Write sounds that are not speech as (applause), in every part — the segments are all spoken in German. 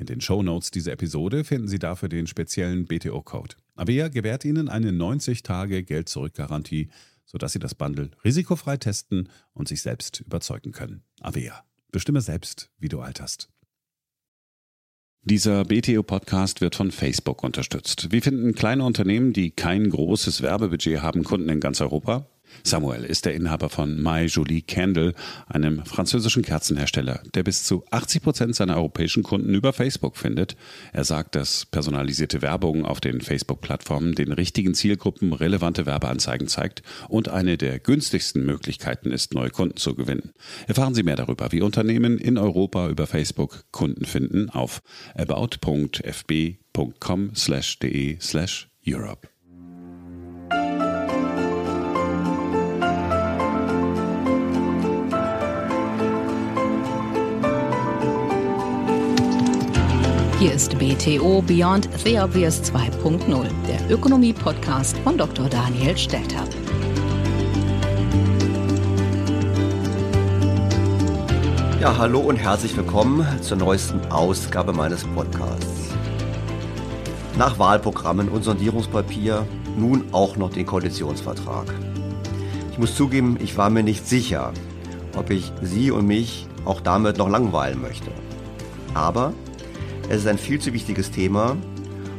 In den Shownotes dieser Episode finden Sie dafür den speziellen BTO-Code. Avea gewährt Ihnen eine 90-Tage-Geld-Zurück-Garantie, sodass Sie das Bundle risikofrei testen und sich selbst überzeugen können. Avea. Bestimme selbst, wie du alterst. Dieser BTO-Podcast wird von Facebook unterstützt. Wie finden kleine Unternehmen, die kein großes Werbebudget haben, Kunden in ganz Europa? Samuel ist der Inhaber von My Jolie Candle, einem französischen Kerzenhersteller, der bis zu 80 Prozent seiner europäischen Kunden über Facebook findet. Er sagt, dass personalisierte Werbung auf den Facebook-Plattformen den richtigen Zielgruppen relevante Werbeanzeigen zeigt und eine der günstigsten Möglichkeiten ist, neue Kunden zu gewinnen. Erfahren Sie mehr darüber, wie Unternehmen in Europa über Facebook Kunden finden auf about.fb.com/de/europe. Hier ist BTO Beyond the Obvious 2.0, der Ökonomie-Podcast von Dr. Daniel Stelter. Ja, hallo und herzlich willkommen zur neuesten Ausgabe meines Podcasts. Nach Wahlprogrammen und Sondierungspapier nun auch noch den Koalitionsvertrag. Ich muss zugeben, ich war mir nicht sicher, ob ich Sie und mich auch damit noch langweilen möchte. Aber es ist ein viel zu wichtiges Thema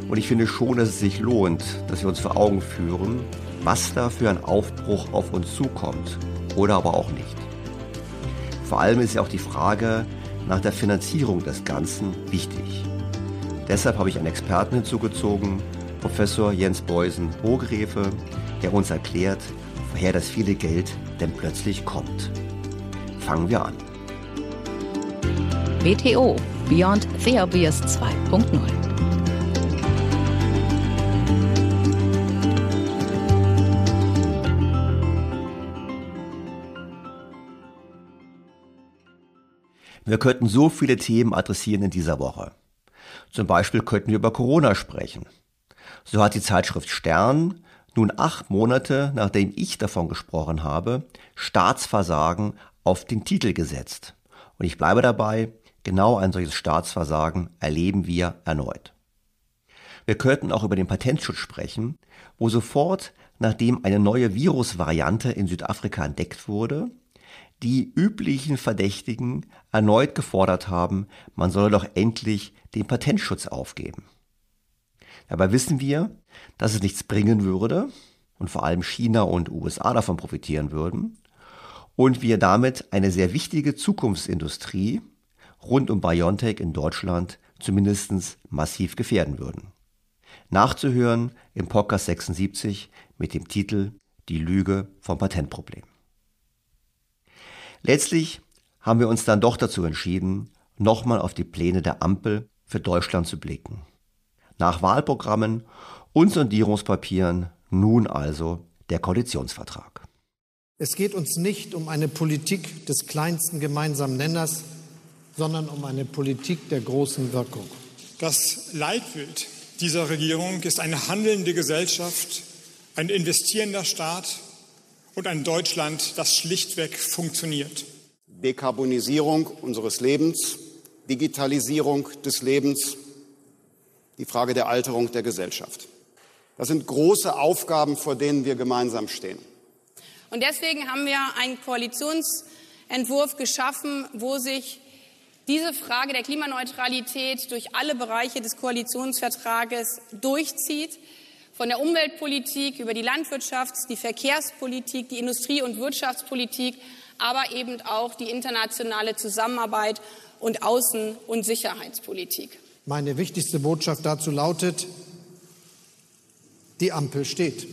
und ich finde schon, dass es sich lohnt, dass wir uns vor Augen führen, was da für ein Aufbruch auf uns zukommt oder aber auch nicht. Vor allem ist ja auch die Frage nach der Finanzierung des Ganzen wichtig. Deshalb habe ich einen Experten hinzugezogen, Professor Jens Beusen Hogrefe, der uns erklärt, woher das viele Geld denn plötzlich kommt. Fangen wir an. WTO Beyond the Obvious 2.0. Wir könnten so viele Themen adressieren in dieser Woche. Zum Beispiel könnten wir über Corona sprechen. So hat die Zeitschrift Stern nun acht Monate nachdem ich davon gesprochen habe, Staatsversagen auf den Titel gesetzt. Und ich bleibe dabei, genau ein solches Staatsversagen erleben wir erneut. Wir könnten auch über den Patentschutz sprechen, wo sofort, nachdem eine neue Virusvariante in Südafrika entdeckt wurde, die üblichen Verdächtigen erneut gefordert haben, man solle doch endlich den Patentschutz aufgeben. Dabei wissen wir, dass es nichts bringen würde und vor allem China und USA davon profitieren würden und wir damit eine sehr wichtige Zukunftsindustrie rund um BioNTech in Deutschland zumindest massiv gefährden würden. Nachzuhören im Podcast 76 mit dem Titel Die Lüge vom Patentproblem. Letztlich haben wir uns dann doch dazu entschieden, nochmal auf die Pläne der Ampel für Deutschland zu blicken. Nach Wahlprogrammen und Sondierungspapieren nun also der Koalitionsvertrag. Es geht uns nicht um eine Politik des kleinsten gemeinsamen Nenners, sondern um eine Politik der großen Wirkung. Das Leitbild dieser Regierung ist eine handelnde Gesellschaft, ein investierender Staat und ein Deutschland, das schlichtweg funktioniert. Dekarbonisierung unseres Lebens, Digitalisierung des Lebens, die Frage der Alterung der Gesellschaft. Das sind große Aufgaben, vor denen wir gemeinsam stehen. Und deswegen haben wir einen Koalitionsentwurf geschaffen, wo sich diese Frage der Klimaneutralität durch alle Bereiche des Koalitionsvertrages durchzieht von der Umweltpolitik über die Landwirtschafts-, die Verkehrspolitik, die Industrie- und Wirtschaftspolitik, aber eben auch die internationale Zusammenarbeit und Außen- und Sicherheitspolitik. Meine wichtigste Botschaft dazu lautet, die Ampel steht.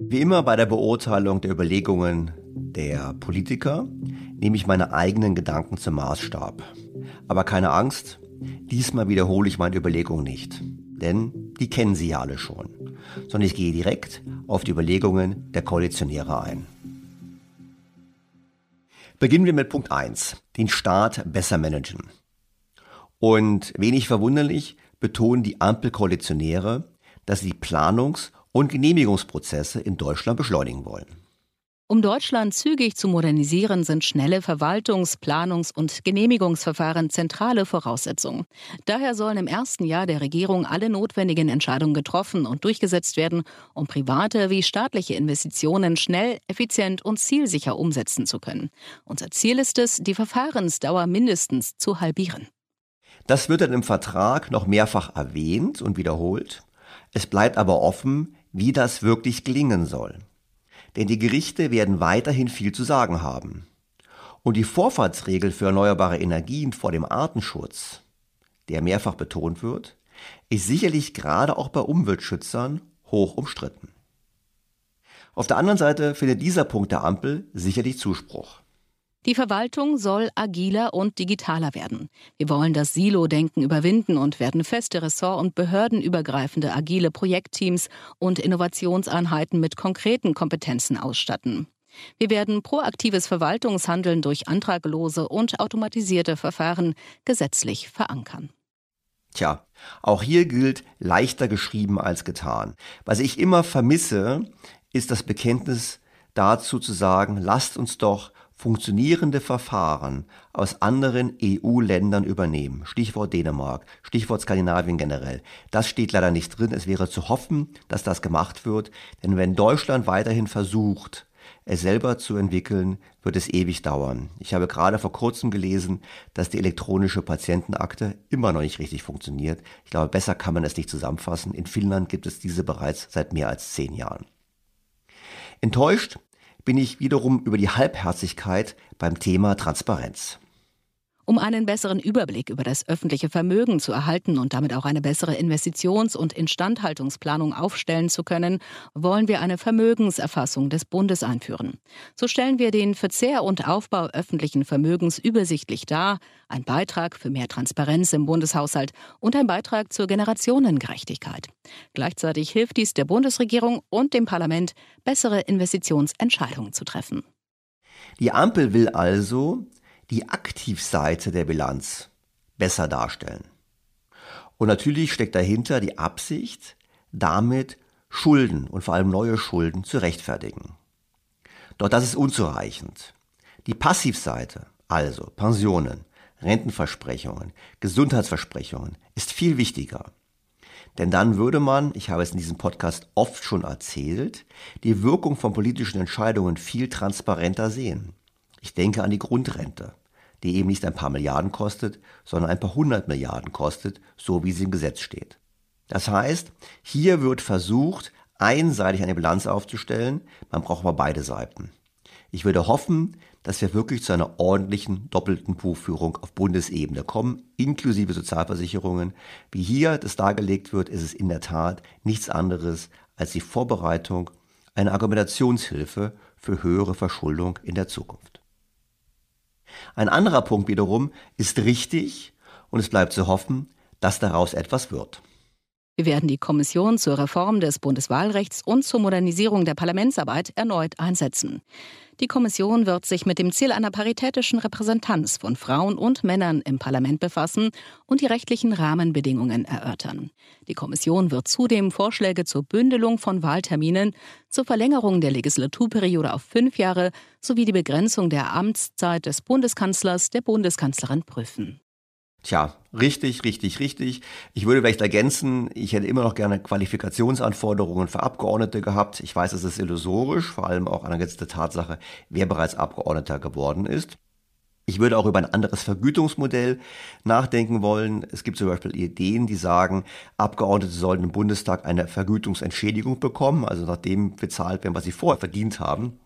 Wie immer bei der Beurteilung der Überlegungen der Politiker nehme ich meine eigenen Gedanken zum Maßstab. Aber keine Angst, diesmal wiederhole ich meine Überlegungen nicht denn die kennen Sie ja alle schon, sondern ich gehe direkt auf die Überlegungen der Koalitionäre ein. Beginnen wir mit Punkt 1, den Staat besser managen. Und wenig verwunderlich betonen die Ampelkoalitionäre, dass sie die Planungs- und Genehmigungsprozesse in Deutschland beschleunigen wollen. Um Deutschland zügig zu modernisieren, sind schnelle Verwaltungs-, Planungs- und Genehmigungsverfahren zentrale Voraussetzungen. Daher sollen im ersten Jahr der Regierung alle notwendigen Entscheidungen getroffen und durchgesetzt werden, um private wie staatliche Investitionen schnell, effizient und zielsicher umsetzen zu können. Unser Ziel ist es, die Verfahrensdauer mindestens zu halbieren. Das wird dann im Vertrag noch mehrfach erwähnt und wiederholt. Es bleibt aber offen, wie das wirklich gelingen soll denn die Gerichte werden weiterhin viel zu sagen haben. Und die Vorfahrtsregel für erneuerbare Energien vor dem Artenschutz, der mehrfach betont wird, ist sicherlich gerade auch bei Umweltschützern hoch umstritten. Auf der anderen Seite findet dieser Punkt der Ampel sicherlich Zuspruch. Die Verwaltung soll agiler und digitaler werden. Wir wollen das Silo-Denken überwinden und werden feste Ressort- und behördenübergreifende agile Projektteams und Innovationseinheiten mit konkreten Kompetenzen ausstatten. Wir werden proaktives Verwaltungshandeln durch antraglose und automatisierte Verfahren gesetzlich verankern. Tja, auch hier gilt leichter geschrieben als getan. Was ich immer vermisse, ist das Bekenntnis dazu zu sagen, lasst uns doch funktionierende Verfahren aus anderen EU-Ländern übernehmen. Stichwort Dänemark, Stichwort Skandinavien generell. Das steht leider nicht drin. Es wäre zu hoffen, dass das gemacht wird. Denn wenn Deutschland weiterhin versucht, es selber zu entwickeln, wird es ewig dauern. Ich habe gerade vor kurzem gelesen, dass die elektronische Patientenakte immer noch nicht richtig funktioniert. Ich glaube, besser kann man es nicht zusammenfassen. In Finnland gibt es diese bereits seit mehr als zehn Jahren. Enttäuscht bin ich wiederum über die Halbherzigkeit beim Thema Transparenz. Um einen besseren Überblick über das öffentliche Vermögen zu erhalten und damit auch eine bessere Investitions- und Instandhaltungsplanung aufstellen zu können, wollen wir eine Vermögenserfassung des Bundes einführen. So stellen wir den Verzehr und Aufbau öffentlichen Vermögens übersichtlich dar, ein Beitrag für mehr Transparenz im Bundeshaushalt und ein Beitrag zur Generationengerechtigkeit. Gleichzeitig hilft dies der Bundesregierung und dem Parlament, bessere Investitionsentscheidungen zu treffen. Die Ampel will also die Aktivseite der Bilanz besser darstellen. Und natürlich steckt dahinter die Absicht, damit Schulden und vor allem neue Schulden zu rechtfertigen. Doch das ist unzureichend. Die Passivseite, also Pensionen, Rentenversprechungen, Gesundheitsversprechungen, ist viel wichtiger. Denn dann würde man, ich habe es in diesem Podcast oft schon erzählt, die Wirkung von politischen Entscheidungen viel transparenter sehen. Ich denke an die Grundrente, die eben nicht ein paar Milliarden kostet, sondern ein paar hundert Milliarden kostet, so wie sie im Gesetz steht. Das heißt, hier wird versucht, einseitig eine Bilanz aufzustellen, man braucht aber beide Seiten. Ich würde hoffen, dass wir wirklich zu einer ordentlichen doppelten Buchführung auf Bundesebene kommen, inklusive Sozialversicherungen. Wie hier das dargelegt wird, ist es in der Tat nichts anderes als die Vorbereitung einer Argumentationshilfe für höhere Verschuldung in der Zukunft. Ein anderer Punkt wiederum ist richtig und es bleibt zu hoffen, dass daraus etwas wird. Wir werden die Kommission zur Reform des Bundeswahlrechts und zur Modernisierung der Parlamentsarbeit erneut einsetzen. Die Kommission wird sich mit dem Ziel einer paritätischen Repräsentanz von Frauen und Männern im Parlament befassen und die rechtlichen Rahmenbedingungen erörtern. Die Kommission wird zudem Vorschläge zur Bündelung von Wahlterminen, zur Verlängerung der Legislaturperiode auf fünf Jahre sowie die Begrenzung der Amtszeit des Bundeskanzlers, der Bundeskanzlerin prüfen. Tja, richtig, richtig, richtig. Ich würde vielleicht ergänzen, ich hätte immer noch gerne Qualifikationsanforderungen für Abgeordnete gehabt. Ich weiß, es ist illusorisch, vor allem auch angesichts der Tatsache, wer bereits Abgeordneter geworden ist. Ich würde auch über ein anderes Vergütungsmodell nachdenken wollen. Es gibt zum Beispiel Ideen, die sagen, Abgeordnete sollten im Bundestag eine Vergütungsentschädigung bekommen, also nachdem bezahlt werden, was sie vorher verdient haben.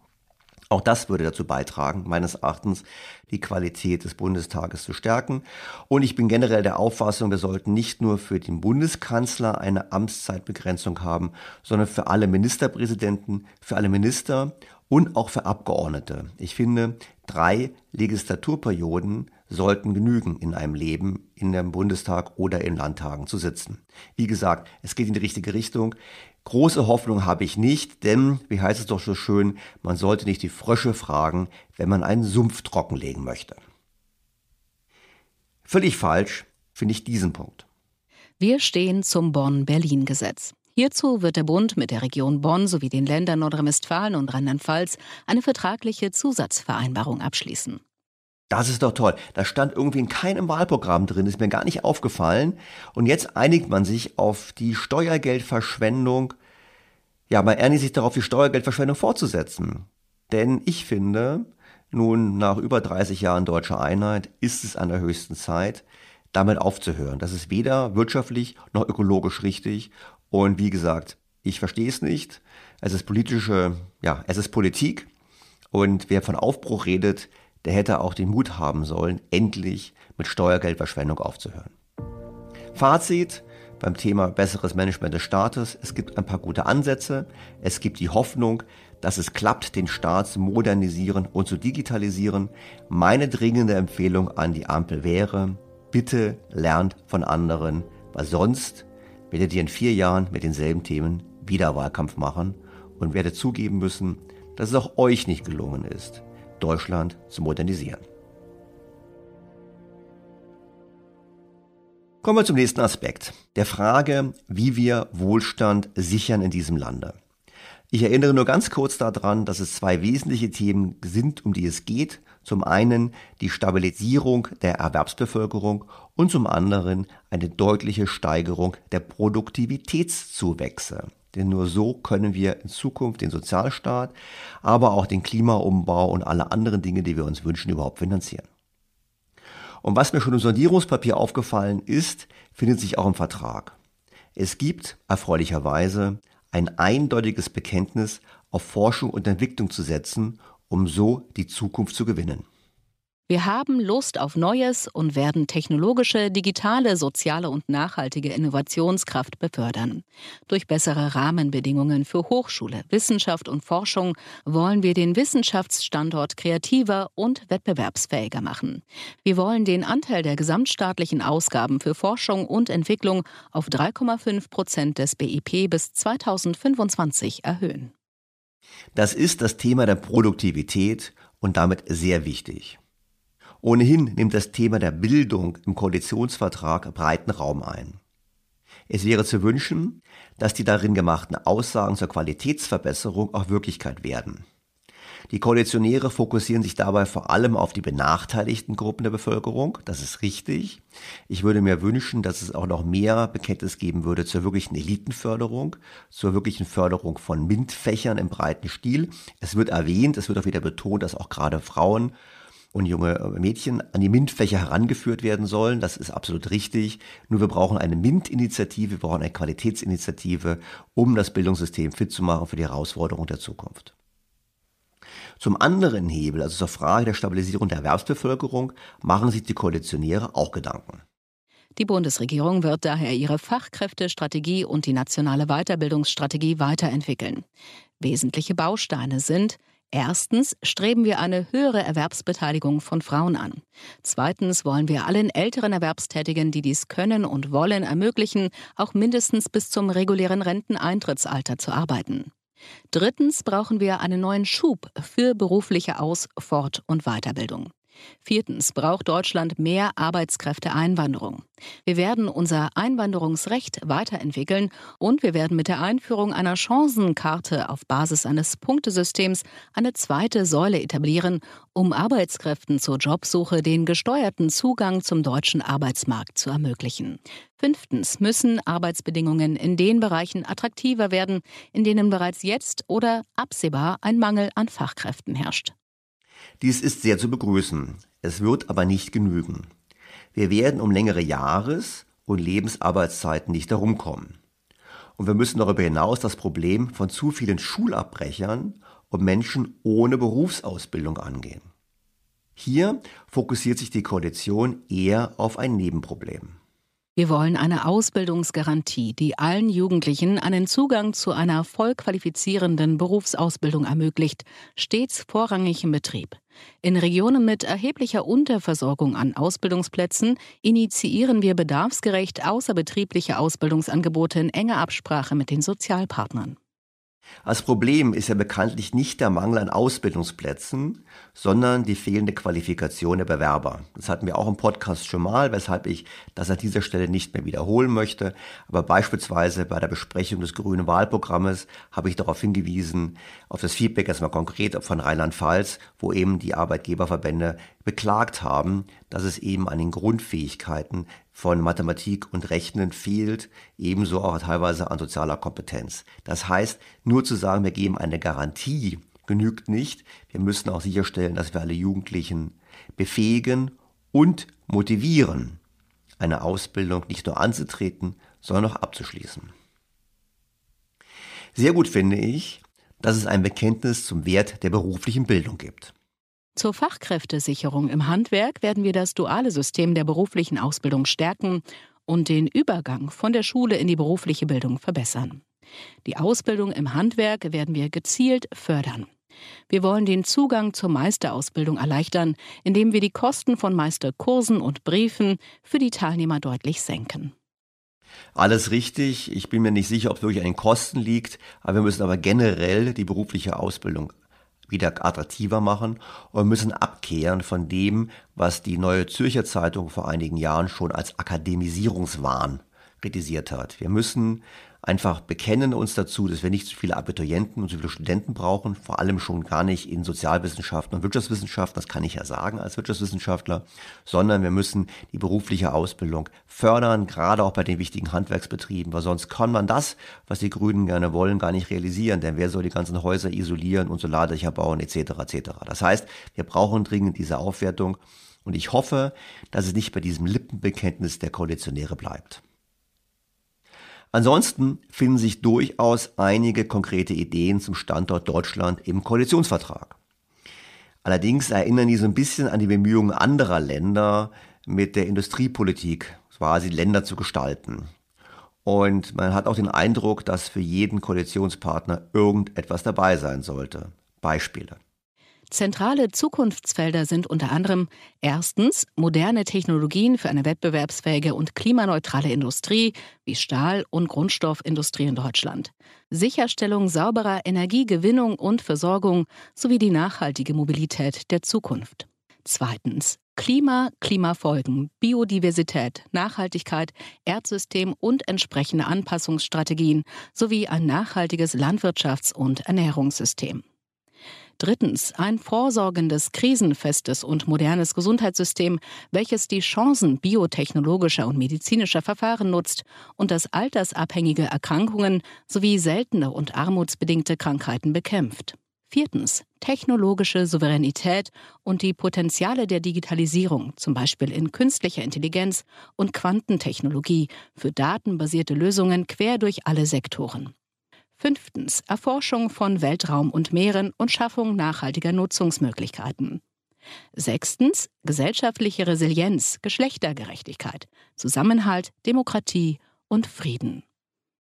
Auch das würde dazu beitragen, meines Erachtens die Qualität des Bundestages zu stärken. Und ich bin generell der Auffassung, wir sollten nicht nur für den Bundeskanzler eine Amtszeitbegrenzung haben, sondern für alle Ministerpräsidenten, für alle Minister und auch für Abgeordnete. Ich finde, drei Legislaturperioden sollten genügen in einem Leben in dem Bundestag oder in Landtagen zu sitzen. Wie gesagt, es geht in die richtige Richtung. Große Hoffnung habe ich nicht, denn, wie heißt es doch so schön, man sollte nicht die Frösche fragen, wenn man einen Sumpf trockenlegen möchte. Völlig falsch finde ich diesen Punkt. Wir stehen zum Bonn-Berlin-Gesetz. Hierzu wird der Bund mit der Region Bonn sowie den Ländern Nordrhein-Westfalen und Rheinland-Pfalz eine vertragliche Zusatzvereinbarung abschließen. Das ist doch toll. Das stand irgendwie in keinem Wahlprogramm drin, ist mir gar nicht aufgefallen. Und jetzt einigt man sich auf die Steuergeldverschwendung. Ja, man einigt sich darauf, die Steuergeldverschwendung fortzusetzen. Denn ich finde, nun nach über 30 Jahren deutscher Einheit ist es an der höchsten Zeit, damit aufzuhören. Das ist weder wirtschaftlich noch ökologisch richtig. Und wie gesagt, ich verstehe es nicht. Es ist politische, ja, es ist Politik. Und wer von Aufbruch redet, der hätte auch den Mut haben sollen, endlich mit Steuergeldverschwendung aufzuhören. Fazit beim Thema besseres Management des Staates. Es gibt ein paar gute Ansätze. Es gibt die Hoffnung, dass es klappt, den Staat zu modernisieren und zu digitalisieren. Meine dringende Empfehlung an die Ampel wäre, bitte lernt von anderen, weil sonst werdet ihr in vier Jahren mit denselben Themen wieder Wahlkampf machen und werdet zugeben müssen, dass es auch euch nicht gelungen ist, Deutschland zu modernisieren. Kommen wir zum nächsten Aspekt, der Frage, wie wir Wohlstand sichern in diesem Lande. Ich erinnere nur ganz kurz daran, dass es zwei wesentliche Themen sind, um die es geht. Zum einen die Stabilisierung der Erwerbsbevölkerung und zum anderen eine deutliche Steigerung der Produktivitätszuwächse. Denn nur so können wir in Zukunft den Sozialstaat, aber auch den Klimaumbau und alle anderen Dinge, die wir uns wünschen, überhaupt finanzieren. Und was mir schon im Sondierungspapier aufgefallen ist, findet sich auch im Vertrag. Es gibt erfreulicherweise ein eindeutiges Bekenntnis auf Forschung und Entwicklung zu setzen, um so die Zukunft zu gewinnen. Wir haben Lust auf Neues und werden technologische, digitale, soziale und nachhaltige Innovationskraft befördern. Durch bessere Rahmenbedingungen für Hochschule, Wissenschaft und Forschung wollen wir den Wissenschaftsstandort kreativer und wettbewerbsfähiger machen. Wir wollen den Anteil der gesamtstaatlichen Ausgaben für Forschung und Entwicklung auf 3,5 Prozent des BIP bis 2025 erhöhen. Das ist das Thema der Produktivität und damit sehr wichtig. Ohnehin nimmt das Thema der Bildung im Koalitionsvertrag breiten Raum ein. Es wäre zu wünschen, dass die darin gemachten Aussagen zur Qualitätsverbesserung auch Wirklichkeit werden. Die Koalitionäre fokussieren sich dabei vor allem auf die benachteiligten Gruppen der Bevölkerung. Das ist richtig. Ich würde mir wünschen, dass es auch noch mehr Bekenntnis geben würde zur wirklichen Elitenförderung, zur wirklichen Förderung von MINT-Fächern im breiten Stil. Es wird erwähnt, es wird auch wieder betont, dass auch gerade Frauen und junge Mädchen an die MINT-Fächer herangeführt werden sollen. Das ist absolut richtig. Nur wir brauchen eine MINT-Initiative, wir brauchen eine Qualitätsinitiative, um das Bildungssystem fit zu machen für die Herausforderungen der Zukunft. Zum anderen Hebel, also zur Frage der Stabilisierung der Erwerbsbevölkerung, machen sich die Koalitionäre auch Gedanken. Die Bundesregierung wird daher ihre Fachkräftestrategie und die nationale Weiterbildungsstrategie weiterentwickeln. Wesentliche Bausteine sind Erstens streben wir eine höhere Erwerbsbeteiligung von Frauen an. Zweitens wollen wir allen älteren Erwerbstätigen, die dies können und wollen, ermöglichen, auch mindestens bis zum regulären Renteneintrittsalter zu arbeiten. Drittens brauchen wir einen neuen Schub für berufliche Aus-, Fort- und Weiterbildung. Viertens braucht Deutschland mehr Arbeitskräfteeinwanderung. Wir werden unser Einwanderungsrecht weiterentwickeln und wir werden mit der Einführung einer Chancenkarte auf Basis eines Punktesystems eine zweite Säule etablieren, um Arbeitskräften zur Jobsuche den gesteuerten Zugang zum deutschen Arbeitsmarkt zu ermöglichen. Fünftens müssen Arbeitsbedingungen in den Bereichen attraktiver werden, in denen bereits jetzt oder absehbar ein Mangel an Fachkräften herrscht. Dies ist sehr zu begrüßen. Es wird aber nicht genügen. Wir werden um längere Jahres- und Lebensarbeitszeiten nicht herumkommen. Und wir müssen darüber hinaus das Problem von zu vielen Schulabbrechern und Menschen ohne Berufsausbildung angehen. Hier fokussiert sich die Koalition eher auf ein Nebenproblem. Wir wollen eine Ausbildungsgarantie, die allen Jugendlichen einen Zugang zu einer voll qualifizierenden Berufsausbildung ermöglicht, stets vorrangig im Betrieb. In Regionen mit erheblicher Unterversorgung an Ausbildungsplätzen initiieren wir bedarfsgerecht außerbetriebliche Ausbildungsangebote in enger Absprache mit den Sozialpartnern. Das Problem ist ja bekanntlich nicht der Mangel an Ausbildungsplätzen, sondern die fehlende Qualifikation der Bewerber. Das hatten wir auch im Podcast schon mal, weshalb ich das an dieser Stelle nicht mehr wiederholen möchte. Aber beispielsweise bei der Besprechung des grünen Wahlprogrammes habe ich darauf hingewiesen, auf das Feedback erstmal konkret von Rheinland-Pfalz, wo eben die Arbeitgeberverbände beklagt haben, dass es eben an den Grundfähigkeiten von Mathematik und Rechnen fehlt, ebenso auch teilweise an sozialer Kompetenz. Das heißt, nur zu sagen, wir geben eine Garantie, genügt nicht. Wir müssen auch sicherstellen, dass wir alle Jugendlichen befähigen und motivieren, eine Ausbildung nicht nur anzutreten, sondern auch abzuschließen. Sehr gut finde ich, dass es ein Bekenntnis zum Wert der beruflichen Bildung gibt. Zur Fachkräftesicherung im Handwerk werden wir das duale System der beruflichen Ausbildung stärken und den Übergang von der Schule in die berufliche Bildung verbessern. Die Ausbildung im Handwerk werden wir gezielt fördern. Wir wollen den Zugang zur Meisterausbildung erleichtern, indem wir die Kosten von Meisterkursen und Briefen für die Teilnehmer deutlich senken. Alles richtig. Ich bin mir nicht sicher, ob es wirklich an den Kosten liegt, aber wir müssen aber generell die berufliche Ausbildung wieder attraktiver machen und müssen abkehren von dem, was die Neue Zürcher Zeitung vor einigen Jahren schon als Akademisierungswahn kritisiert hat. Wir müssen einfach bekennen uns dazu, dass wir nicht so viele Abiturienten und so viele Studenten brauchen, vor allem schon gar nicht in Sozialwissenschaften und Wirtschaftswissenschaften, das kann ich ja sagen als Wirtschaftswissenschaftler, sondern wir müssen die berufliche Ausbildung fördern, gerade auch bei den wichtigen Handwerksbetrieben, weil sonst kann man das, was die Grünen gerne wollen, gar nicht realisieren, denn wer soll die ganzen Häuser isolieren und Solardächer bauen etc. etc. Das heißt, wir brauchen dringend diese Aufwertung und ich hoffe, dass es nicht bei diesem Lippenbekenntnis der Koalitionäre bleibt. Ansonsten finden sich durchaus einige konkrete Ideen zum Standort Deutschland im Koalitionsvertrag. Allerdings erinnern die so ein bisschen an die Bemühungen anderer Länder, mit der Industriepolitik quasi Länder zu gestalten. Und man hat auch den Eindruck, dass für jeden Koalitionspartner irgendetwas dabei sein sollte. Beispiele. Zentrale Zukunftsfelder sind unter anderem erstens moderne Technologien für eine wettbewerbsfähige und klimaneutrale Industrie wie Stahl- und Grundstoffindustrie in Deutschland, Sicherstellung sauberer Energiegewinnung und Versorgung sowie die nachhaltige Mobilität der Zukunft. Zweitens Klima, Klimafolgen, Biodiversität, Nachhaltigkeit, Erdsystem und entsprechende Anpassungsstrategien sowie ein nachhaltiges Landwirtschafts- und Ernährungssystem. Drittens ein vorsorgendes, krisenfestes und modernes Gesundheitssystem, welches die Chancen biotechnologischer und medizinischer Verfahren nutzt und das altersabhängige Erkrankungen sowie seltene und armutsbedingte Krankheiten bekämpft. Viertens technologische Souveränität und die Potenziale der Digitalisierung, zum Beispiel in künstlicher Intelligenz und Quantentechnologie, für datenbasierte Lösungen quer durch alle Sektoren. Fünftens Erforschung von Weltraum und Meeren und Schaffung nachhaltiger Nutzungsmöglichkeiten. Sechstens gesellschaftliche Resilienz, Geschlechtergerechtigkeit, Zusammenhalt, Demokratie und Frieden.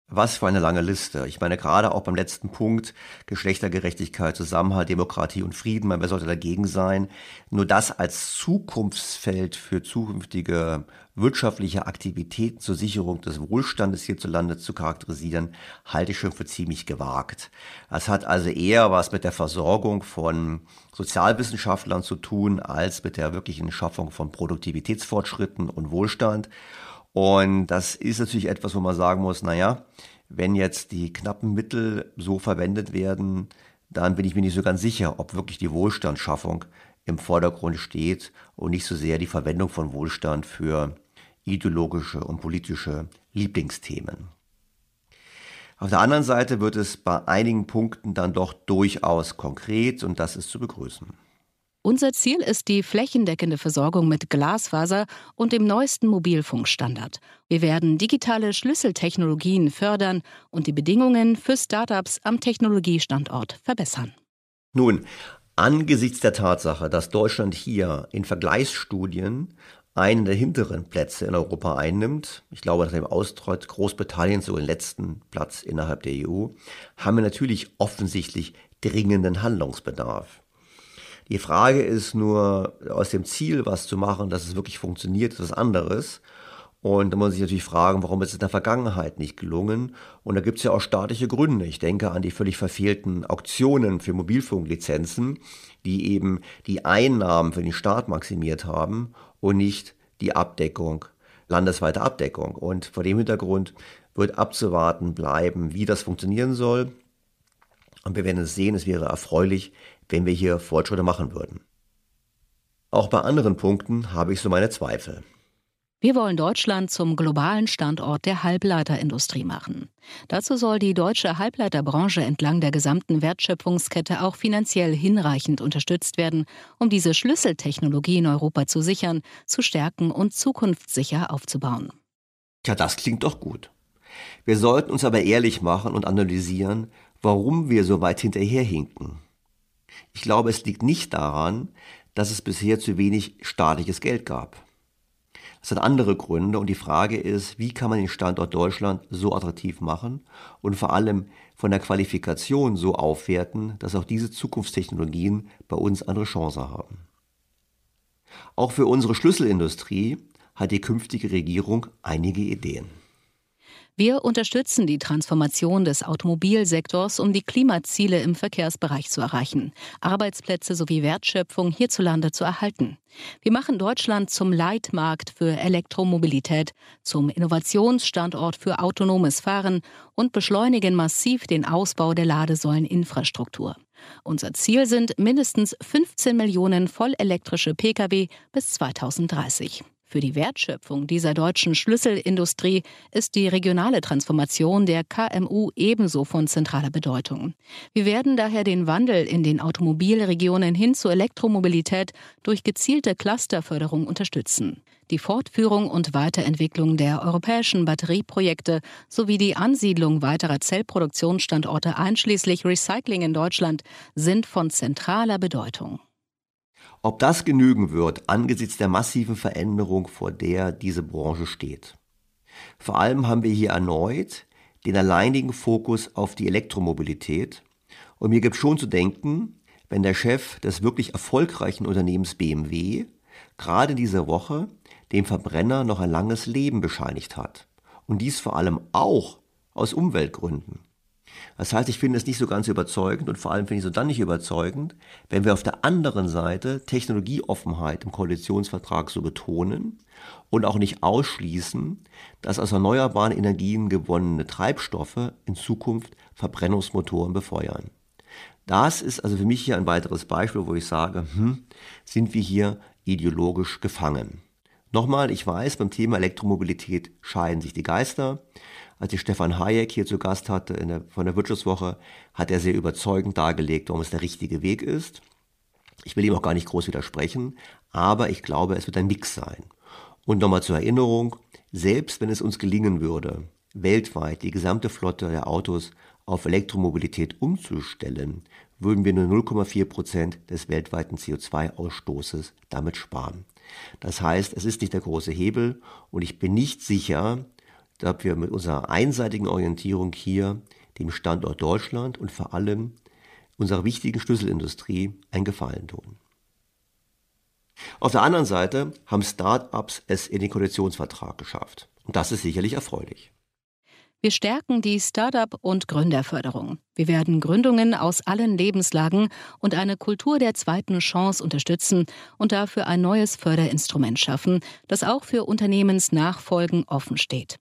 Was für eine lange Liste. Ich meine, gerade auch beim letzten Punkt, Geschlechtergerechtigkeit, Zusammenhalt, Demokratie und Frieden, man wer sollte dagegen sein? Nur das als Zukunftsfeld für zukünftige wirtschaftliche Aktivitäten zur Sicherung des Wohlstandes hierzulande zu charakterisieren, halte ich schon für ziemlich gewagt. Das hat also eher was mit der Versorgung von Sozialwissenschaftlern zu tun, als mit der wirklichen Schaffung von Produktivitätsfortschritten und Wohlstand. Und das ist natürlich etwas, wo man sagen muss, naja, wenn jetzt die knappen Mittel so verwendet werden, dann bin ich mir nicht so ganz sicher, ob wirklich die Wohlstandsschaffung im Vordergrund steht und nicht so sehr die Verwendung von Wohlstand für ideologische und politische Lieblingsthemen. Auf der anderen Seite wird es bei einigen Punkten dann doch durchaus konkret und das ist zu begrüßen. Unser Ziel ist die flächendeckende Versorgung mit Glasfaser und dem neuesten Mobilfunkstandard. Wir werden digitale Schlüsseltechnologien fördern und die Bedingungen für Startups am Technologiestandort verbessern. Nun, angesichts der Tatsache, dass Deutschland hier in Vergleichsstudien einen der hinteren Plätze in Europa einnimmt, ich glaube nach dem Austritt Großbritanniens so den letzten Platz innerhalb der EU, haben wir natürlich offensichtlich dringenden Handlungsbedarf. Die Frage ist nur, aus dem Ziel was zu machen, dass es wirklich funktioniert, ist was anderes. Und da muss man sich natürlich fragen, warum ist es in der Vergangenheit nicht gelungen? Und da gibt es ja auch staatliche Gründe. Ich denke an die völlig verfehlten Auktionen für Mobilfunklizenzen, die eben die Einnahmen für den Staat maximiert haben und nicht die Abdeckung, landesweite Abdeckung. Und vor dem Hintergrund wird abzuwarten bleiben, wie das funktionieren soll. Und wir werden es sehen, es wäre erfreulich, wenn wir hier Fortschritte machen würden. Auch bei anderen Punkten habe ich so meine Zweifel. Wir wollen Deutschland zum globalen Standort der Halbleiterindustrie machen. Dazu soll die deutsche Halbleiterbranche entlang der gesamten Wertschöpfungskette auch finanziell hinreichend unterstützt werden, um diese Schlüsseltechnologie in Europa zu sichern, zu stärken und zukunftssicher aufzubauen. Ja, das klingt doch gut. Wir sollten uns aber ehrlich machen und analysieren, warum wir so weit hinterherhinken. Ich glaube, es liegt nicht daran, dass es bisher zu wenig staatliches Geld gab. Das hat andere Gründe und die Frage ist, wie kann man den Standort Deutschland so attraktiv machen und vor allem von der Qualifikation so aufwerten, dass auch diese Zukunftstechnologien bei uns andere Chancen haben. Auch für unsere Schlüsselindustrie hat die künftige Regierung einige Ideen. Wir unterstützen die Transformation des Automobilsektors, um die Klimaziele im Verkehrsbereich zu erreichen, Arbeitsplätze sowie Wertschöpfung hierzulande zu erhalten. Wir machen Deutschland zum Leitmarkt für Elektromobilität, zum Innovationsstandort für autonomes Fahren und beschleunigen massiv den Ausbau der Ladesäuleninfrastruktur. Unser Ziel sind mindestens 15 Millionen vollelektrische Pkw bis 2030. Für die Wertschöpfung dieser deutschen Schlüsselindustrie ist die regionale Transformation der KMU ebenso von zentraler Bedeutung. Wir werden daher den Wandel in den Automobilregionen hin zur Elektromobilität durch gezielte Clusterförderung unterstützen. Die Fortführung und Weiterentwicklung der europäischen Batterieprojekte sowie die Ansiedlung weiterer Zellproduktionsstandorte einschließlich Recycling in Deutschland sind von zentraler Bedeutung. Ob das genügen wird angesichts der massiven Veränderung, vor der diese Branche steht. Vor allem haben wir hier erneut den alleinigen Fokus auf die Elektromobilität und mir gibt schon zu denken, wenn der Chef des wirklich erfolgreichen Unternehmens BMW gerade diese Woche dem Verbrenner noch ein langes Leben bescheinigt hat. Und dies vor allem auch aus Umweltgründen. Das heißt, ich finde es nicht so ganz überzeugend und vor allem finde ich es so dann nicht überzeugend, wenn wir auf der anderen Seite Technologieoffenheit im Koalitionsvertrag so betonen und auch nicht ausschließen, dass aus erneuerbaren Energien gewonnene Treibstoffe in Zukunft Verbrennungsmotoren befeuern. Das ist also für mich hier ein weiteres Beispiel, wo ich sage, hm, sind wir hier ideologisch gefangen. Nochmal, ich weiß, beim Thema Elektromobilität scheiden sich die Geister. Als ich Stefan Hayek hier zu Gast hatte der, von der Wirtschaftswoche, hat er sehr überzeugend dargelegt, warum es der richtige Weg ist. Ich will ihm auch gar nicht groß widersprechen, aber ich glaube, es wird ein Mix sein. Und nochmal zur Erinnerung, selbst wenn es uns gelingen würde, weltweit die gesamte Flotte der Autos auf Elektromobilität umzustellen, würden wir nur 0,4 Prozent des weltweiten CO2-Ausstoßes damit sparen. Das heißt, es ist nicht der große Hebel und ich bin nicht sicher, dass wir mit unserer einseitigen Orientierung hier dem Standort Deutschland und vor allem unserer wichtigen Schlüsselindustrie einen Gefallen tun. Auf der anderen Seite haben Start-ups es in den Koalitionsvertrag geschafft. Und das ist sicherlich erfreulich. Wir stärken die Start-up- und Gründerförderung. Wir werden Gründungen aus allen Lebenslagen und eine Kultur der zweiten Chance unterstützen und dafür ein neues Förderinstrument schaffen, das auch für Unternehmensnachfolgen offen steht.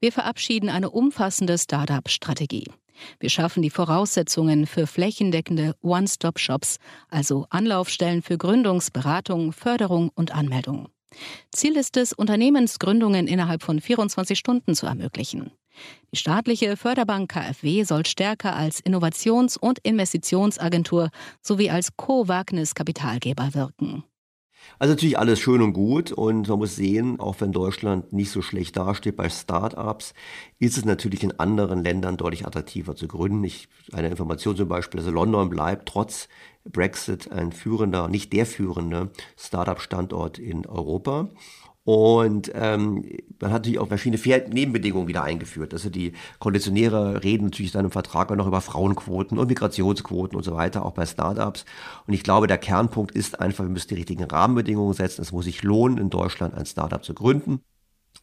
Wir verabschieden eine umfassende Start-up-Strategie. Wir schaffen die Voraussetzungen für flächendeckende One-Stop-Shops, also Anlaufstellen für Gründungsberatung, Förderung und Anmeldung. Ziel ist es, Unternehmensgründungen innerhalb von 24 Stunden zu ermöglichen. Die staatliche Förderbank KfW soll stärker als Innovations- und Investitionsagentur sowie als Co-Wagnis-Kapitalgeber wirken. Also natürlich alles schön und gut und man muss sehen, auch wenn Deutschland nicht so schlecht dasteht bei Start-ups, ist es natürlich in anderen Ländern deutlich attraktiver zu gründen. Ich, eine Information zum Beispiel, also London bleibt trotz Brexit ein führender, nicht der führende Start-up-Standort in Europa. Und ähm, man hat natürlich auch verschiedene Nebenbedingungen wieder eingeführt. Also die Konditionäre reden natürlich dann im Vertrag auch noch über Frauenquoten und Migrationsquoten und so weiter, auch bei Startups. Und ich glaube, der Kernpunkt ist einfach, wir müssen die richtigen Rahmenbedingungen setzen. Es muss sich lohnen, in Deutschland ein Startup zu gründen.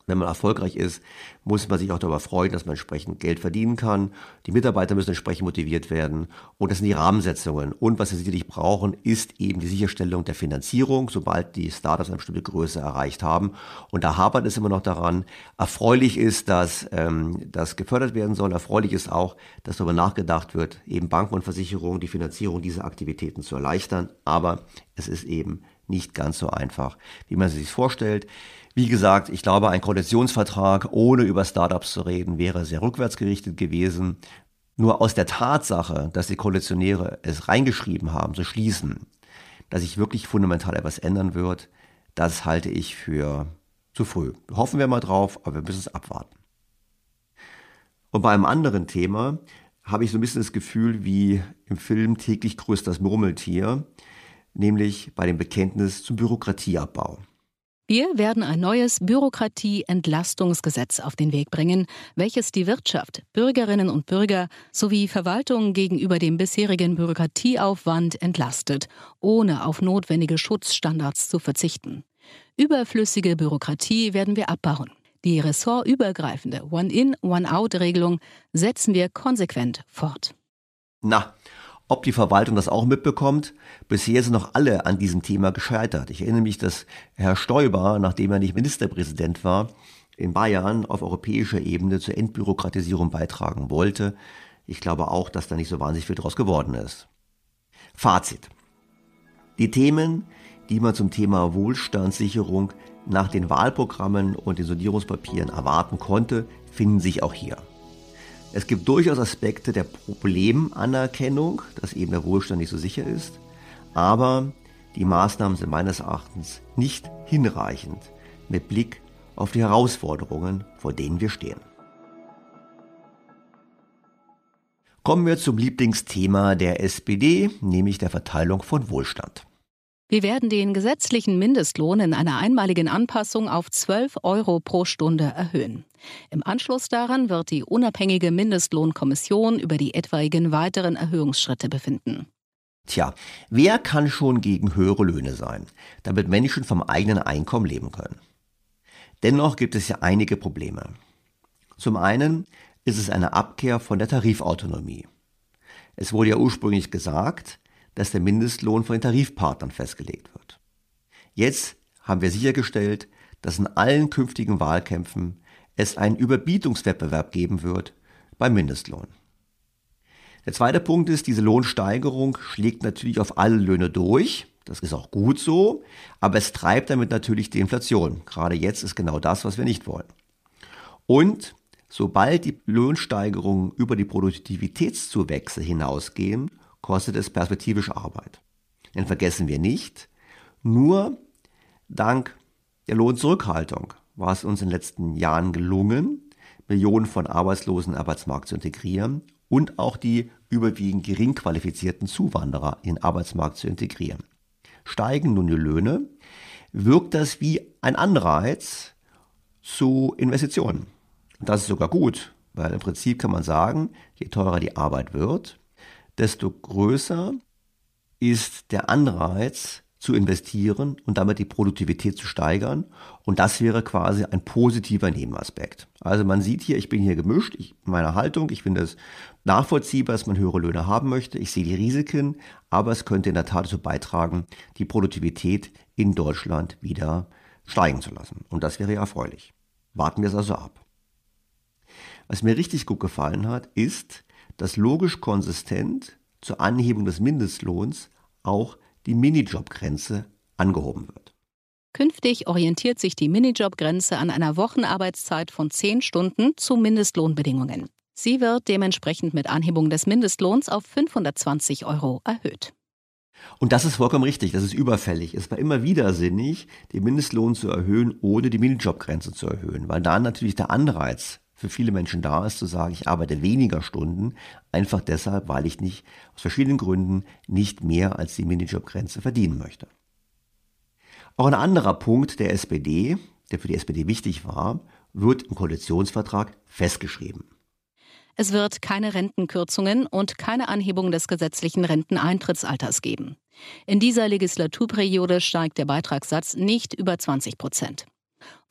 Wenn man erfolgreich ist, muss man sich auch darüber freuen, dass man entsprechend Geld verdienen kann. Die Mitarbeiter müssen entsprechend motiviert werden. Und das sind die Rahmensetzungen. Und was wir sicherlich brauchen, ist eben die Sicherstellung der Finanzierung, sobald die Startups eine bestimmte Größe erreicht haben. Und da hapert es immer noch daran. Erfreulich ist, dass ähm, das gefördert werden soll. Erfreulich ist auch, dass darüber nachgedacht wird, eben Banken und Versicherungen die Finanzierung dieser Aktivitäten zu erleichtern. Aber es ist eben nicht ganz so einfach, wie man sich vorstellt. Wie gesagt, ich glaube, ein Koalitionsvertrag ohne über Startups zu reden wäre sehr rückwärtsgerichtet gewesen. Nur aus der Tatsache, dass die Koalitionäre es reingeschrieben haben, zu schließen, dass sich wirklich fundamental etwas ändern wird, das halte ich für zu früh. Hoffen wir mal drauf, aber wir müssen es abwarten. Und bei einem anderen Thema habe ich so ein bisschen das Gefühl wie im Film täglich grüßt das Murmeltier, nämlich bei dem Bekenntnis zum Bürokratieabbau. Wir werden ein neues Bürokratieentlastungsgesetz auf den Weg bringen, welches die Wirtschaft, Bürgerinnen und Bürger sowie Verwaltung gegenüber dem bisherigen Bürokratieaufwand entlastet, ohne auf notwendige Schutzstandards zu verzichten. Überflüssige Bürokratie werden wir abbauen. Die ressortübergreifende One-in, One-out-Regelung setzen wir konsequent fort. Na, ob die Verwaltung das auch mitbekommt. Bisher sind noch alle an diesem Thema gescheitert. Ich erinnere mich, dass Herr Stoiber, nachdem er nicht Ministerpräsident war, in Bayern auf europäischer Ebene zur Entbürokratisierung beitragen wollte. Ich glaube auch, dass da nicht so wahnsinnig viel draus geworden ist. Fazit. Die Themen, die man zum Thema Wohlstandssicherung nach den Wahlprogrammen und den Sondierungspapieren erwarten konnte, finden sich auch hier. Es gibt durchaus Aspekte der Problemanerkennung, dass eben der Wohlstand nicht so sicher ist, aber die Maßnahmen sind meines Erachtens nicht hinreichend mit Blick auf die Herausforderungen, vor denen wir stehen. Kommen wir zum Lieblingsthema der SPD, nämlich der Verteilung von Wohlstand. Wir werden den gesetzlichen Mindestlohn in einer einmaligen Anpassung auf 12 Euro pro Stunde erhöhen. Im Anschluss daran wird die unabhängige Mindestlohnkommission über die etwaigen weiteren Erhöhungsschritte befinden. Tja, wer kann schon gegen höhere Löhne sein, damit Menschen vom eigenen Einkommen leben können? Dennoch gibt es ja einige Probleme. Zum einen ist es eine Abkehr von der Tarifautonomie. Es wurde ja ursprünglich gesagt, dass der Mindestlohn von den Tarifpartnern festgelegt wird. Jetzt haben wir sichergestellt, dass in allen künftigen Wahlkämpfen es einen Überbietungswettbewerb geben wird beim Mindestlohn. Der zweite Punkt ist, diese Lohnsteigerung schlägt natürlich auf alle Löhne durch. Das ist auch gut so, aber es treibt damit natürlich die Inflation. Gerade jetzt ist genau das, was wir nicht wollen. Und sobald die Lohnsteigerungen über die Produktivitätszuwächse hinausgehen, kostet es perspektivisch Arbeit. Denn vergessen wir nicht, nur dank der Lohnzurückhaltung war es uns in den letzten Jahren gelungen, Millionen von Arbeitslosen im Arbeitsmarkt zu integrieren und auch die überwiegend gering qualifizierten Zuwanderer in den Arbeitsmarkt zu integrieren. Steigen nun die Löhne, wirkt das wie ein Anreiz zu Investitionen. Und das ist sogar gut, weil im Prinzip kann man sagen, je teurer die Arbeit wird, desto größer ist der Anreiz zu investieren und damit die Produktivität zu steigern. Und das wäre quasi ein positiver Nebenaspekt. Also man sieht hier, ich bin hier gemischt, ich, meine Haltung, ich finde es nachvollziehbar, dass man höhere Löhne haben möchte. Ich sehe die Risiken, aber es könnte in der Tat dazu beitragen, die Produktivität in Deutschland wieder steigen zu lassen. Und das wäre ja erfreulich. Warten wir es also ab. Was mir richtig gut gefallen hat, ist, dass logisch konsistent zur Anhebung des Mindestlohns auch die Minijobgrenze angehoben wird. Künftig orientiert sich die Minijobgrenze an einer Wochenarbeitszeit von 10 Stunden zu Mindestlohnbedingungen. Sie wird dementsprechend mit Anhebung des Mindestlohns auf 520 Euro erhöht. Und das ist vollkommen richtig, das ist überfällig. Es war immer widersinnig, den Mindestlohn zu erhöhen, ohne die Minijobgrenze zu erhöhen, weil da natürlich der Anreiz für viele Menschen da ist, zu sagen, ich arbeite weniger Stunden, einfach deshalb, weil ich nicht aus verschiedenen Gründen nicht mehr als die Minijobgrenze verdienen möchte. Auch ein anderer Punkt der SPD, der für die SPD wichtig war, wird im Koalitionsvertrag festgeschrieben. Es wird keine Rentenkürzungen und keine Anhebung des gesetzlichen Renteneintrittsalters geben. In dieser Legislaturperiode steigt der Beitragssatz nicht über 20 Prozent.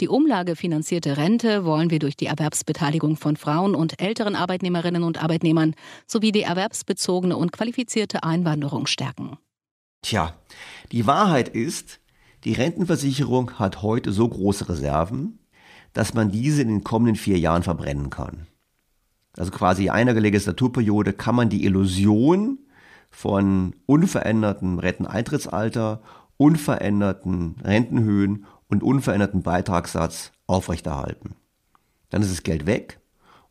Die umlagefinanzierte Rente wollen wir durch die Erwerbsbeteiligung von Frauen und älteren Arbeitnehmerinnen und Arbeitnehmern sowie die erwerbsbezogene und qualifizierte Einwanderung stärken. Tja, die Wahrheit ist, die Rentenversicherung hat heute so große Reserven, dass man diese in den kommenden vier Jahren verbrennen kann. Also quasi einer Legislaturperiode kann man die Illusion von unverändertem Renteneintrittsalter, unveränderten Rentenhöhen und unveränderten Beitragssatz aufrechterhalten. Dann ist das Geld weg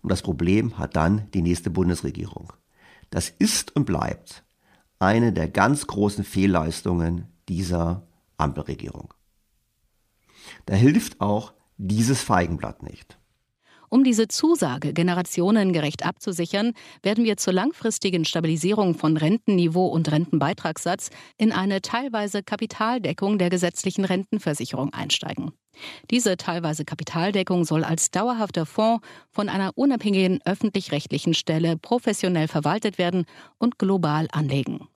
und das Problem hat dann die nächste Bundesregierung. Das ist und bleibt eine der ganz großen Fehlleistungen dieser Ampelregierung. Da hilft auch dieses Feigenblatt nicht. Um diese Zusage generationengerecht abzusichern, werden wir zur langfristigen Stabilisierung von Rentenniveau und Rentenbeitragssatz in eine teilweise Kapitaldeckung der gesetzlichen Rentenversicherung einsteigen. Diese teilweise Kapitaldeckung soll als dauerhafter Fonds von einer unabhängigen öffentlich-rechtlichen Stelle professionell verwaltet werden und global anlegen.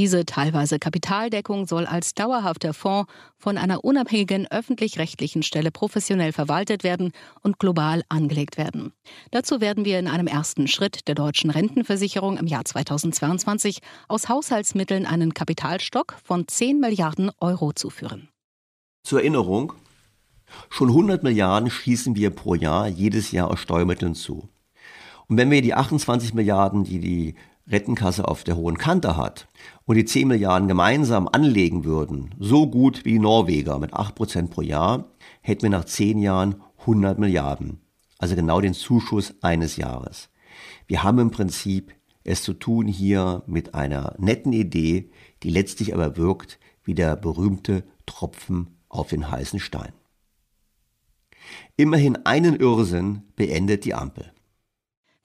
Diese teilweise Kapitaldeckung soll als dauerhafter Fonds von einer unabhängigen öffentlich-rechtlichen Stelle professionell verwaltet werden und global angelegt werden. Dazu werden wir in einem ersten Schritt der deutschen Rentenversicherung im Jahr 2022 aus Haushaltsmitteln einen Kapitalstock von 10 Milliarden Euro zuführen. Zur Erinnerung, schon 100 Milliarden schießen wir pro Jahr jedes Jahr aus Steuermitteln zu. Und wenn wir die 28 Milliarden, die die Rettenkasse auf der hohen Kante hat und die 10 Milliarden gemeinsam anlegen würden, so gut wie die Norweger mit 8% pro Jahr, hätten wir nach 10 Jahren 100 Milliarden. Also genau den Zuschuss eines Jahres. Wir haben im Prinzip es zu tun hier mit einer netten Idee, die letztlich aber wirkt wie der berühmte Tropfen auf den heißen Stein. Immerhin einen Irrsinn beendet die Ampel.